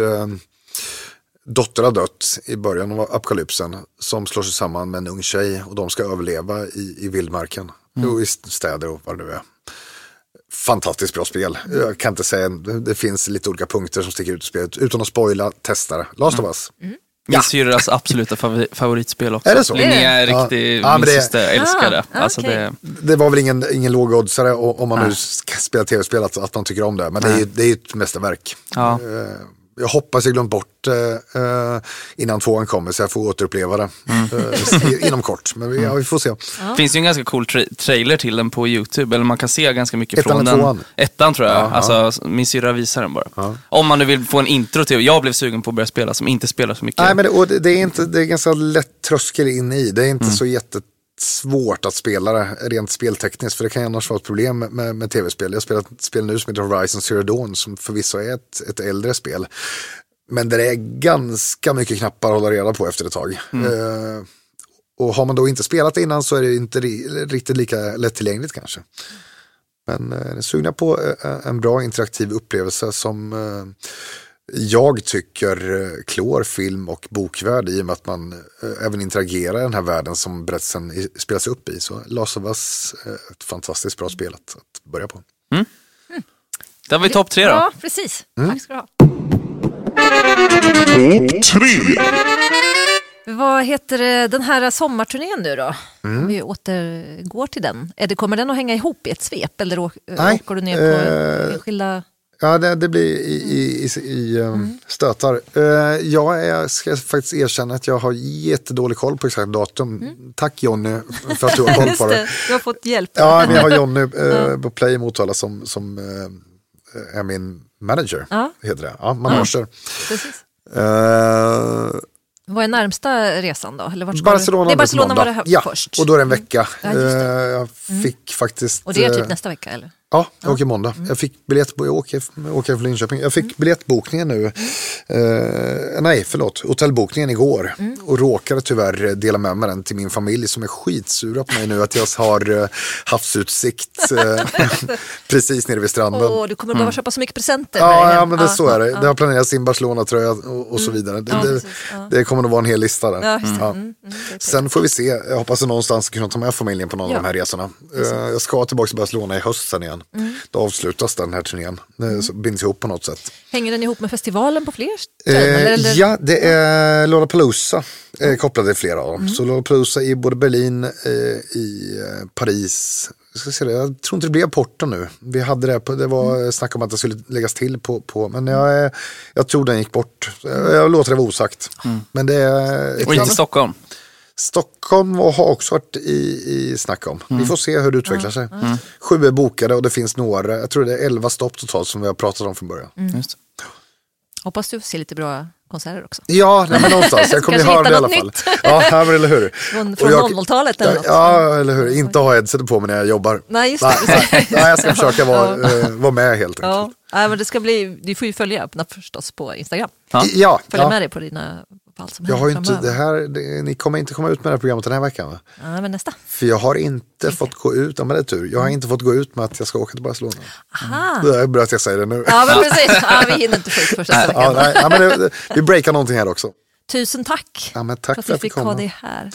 dotter har dött i början av apokalypsen som slår sig samman med en ung tjej och de ska överleva i, i vildmarken. Mm. Och i städer och vad det nu är. Fantastiskt bra spel. Jag kan inte säga, det finns lite olika punkter som sticker ut i spelet. Utan att spoila, testa det. Last mm. of Us. Mm. Min syrras absoluta favoritspel också. Är det så? Linnea är riktig, ja. min syster älskar det. Ah, alltså okay. det. Det var väl ingen, ingen lågoddsare om man nu spelar tv-spel att, att man tycker om det. Men det är ju det är ett mästerverk. Ja. Uh, jag hoppas jag glömt bort eh, eh, innan tvåan kommer så jag får återuppleva det mm. eh, inom kort. Men vi, ja, vi får se. Det finns ju en ganska cool tra trailer till den på YouTube, eller man kan se ganska mycket Ettan från den. Tvåan. Ettan tror jag, ja, alltså ja. min syrra visar den bara. Ja. Om man nu vill få en intro till, jag blev sugen på att börja spela som inte spelar så mycket. Nej men det, och det, det är, inte, det är ganska lätt tröskel in i, det är inte mm. så jätte svårt att spela det rent speltekniskt för det kan ju annars vara ett problem med, med tv-spel. Jag spelar ett spel nu som heter Horizon Zero Dawn som förvisso är ett, ett äldre spel. Men det är ganska mycket knappar att hålla reda på efter ett tag. Mm. Uh, och har man då inte spelat det innan så är det inte riktigt lika lättillgängligt kanske. Men uh, sugna på uh, en bra interaktiv upplevelse som uh, jag tycker eh, klår film och bokvärld i och med att man eh, även interagerar i den här världen som berättelsen spelas upp i. Så Last of Us är ett fantastiskt bra spel att, att börja på. Mm. Mm. Där har vi topp tre då. Ja, precis. Mm. Tack ska du ha. Topp tre. Vad heter den här sommarturnén nu då? Mm. Om vi återgår till den. Är det, kommer den att hänga ihop i ett svep eller åker du ner på äh, enskilda? Ja, det, det blir i, i, i, i um, mm. stötar. Uh, jag är, ska faktiskt erkänna att jag har jättedålig koll på exakt datum. Mm. Tack Jonny för att du har koll på det. Du har fått hjälp. Ja, jag har Jonny uh, på Play i Motala som, som uh, är min manager. Ja. Heter det. Ja, manager. Ja. Vad är närmsta resan då? Eller Barcelona, det är Barcelona var det ja, först. och då är det en vecka. Ja, jag fick mm. faktiskt... Och det är typ nästa vecka eller? Ja, jag åker måndag. Mm. Jag fick biljett, jag åker, jag åker från Linköping. Jag fick mm. biljettbokningen nu, eh, nej förlåt, hotellbokningen igår. Mm. Och råkade tyvärr dela med mig den till min familj som är skitsura på mig nu att jag har eh, havsutsikt eh, precis nere vid stranden. Åh, du kommer behöva mm. köpa så mycket presenter. Ja, ja men det, så är det. Det har planerats in Barcelona-tröja och, och så mm. vidare. Det, ja, det, det, kommer nog vara en hel lista där. Ja, ja. Sen får vi se, jag hoppas att någonstans kunna ta med familjen på någon av de här resorna. Eh, jag ska tillbaka till Barcelona i höst sen igen. Mm. Då avslutas den här turnén. Mm. Så binds ihop på något sätt. Hänger den ihop med festivalen på fler ställen? Eh, ja, det är Lollapalooza eh, kopplade till flera av dem. Mm. Så Lollapalooza i både Berlin, eh, i eh, Paris. Jag, ska se det. jag tror inte det blev Porto nu. Vi hade det, på, det var mm. snack om att det skulle läggas till på, på men jag, jag tror den gick bort. Jag låter det vara osagt. Mm. Men det är Och inte Stockholm? Stockholm har också varit i, i snack om. Mm. Vi får se hur det utvecklar sig. Mm. Sju är bokade och det finns några, jag tror det är elva stopp totalt som vi har pratat om från början. Mm. Hoppas du får se lite bra konserter också. Ja, nej, men någonstans. Jag kommer ju höra det i alla fall. Ja, här, eller hur. Från, från 00-talet eller något. Ja, eller hur. Inte ha headset på mig när jag jobbar. Nej, just det. Nej, nej, jag ska försöka vara, ja. uh, vara med helt enkelt. Ja, men det ska bli, du får ju följa förstås på Instagram. Ja. ja Följa ja. med dig på dina på allt som jag har inte, det här, det, Ni kommer inte komma ut med det här programmet den här veckan va? Ja, men nästa. För jag har inte fått gå ut, ja men det är tur, jag har inte fått gå ut med att jag ska åka till Barcelona. Aha. Det är bra att jag säger det nu. Ja men precis, ja, vi hinner inte få ut första veckan. Ja, nej, ja, men det, vi breakar någonting här också. Tusen tack, ja, men tack för att vi fick ha dig här.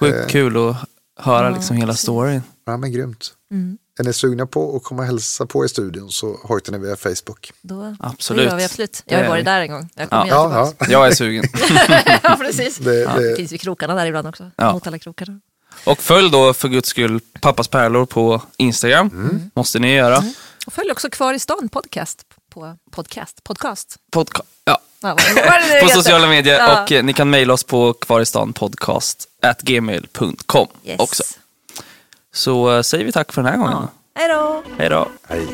Sjukt eh, kul att höra liksom hela storyn. Ja men grymt. Mm. Är ni sugna på att komma och hälsa på i studion så hojtar ni via Facebook. Då, absolut. Gör vi absolut. Jag har varit där en gång. Jag, ja. Ja, ja. jag är sugen. ja, precis. Det, ja. det finns ju krokarna där ibland också. Ja. Mot alla krokarna. Och följ då för guds skull Pappas pärlor på Instagram. Mm. Måste ni göra. Mm. Och följ också Kvar i stan podcast på podcast. Podcast. Podca ja. ja på sociala medier ja. och eh, ni kan mejla oss på kvaristanpodcast at gmail.com yes. också. Så äh, säger vi tack för den här gången. Ja. Hej då! Hej då! Hej.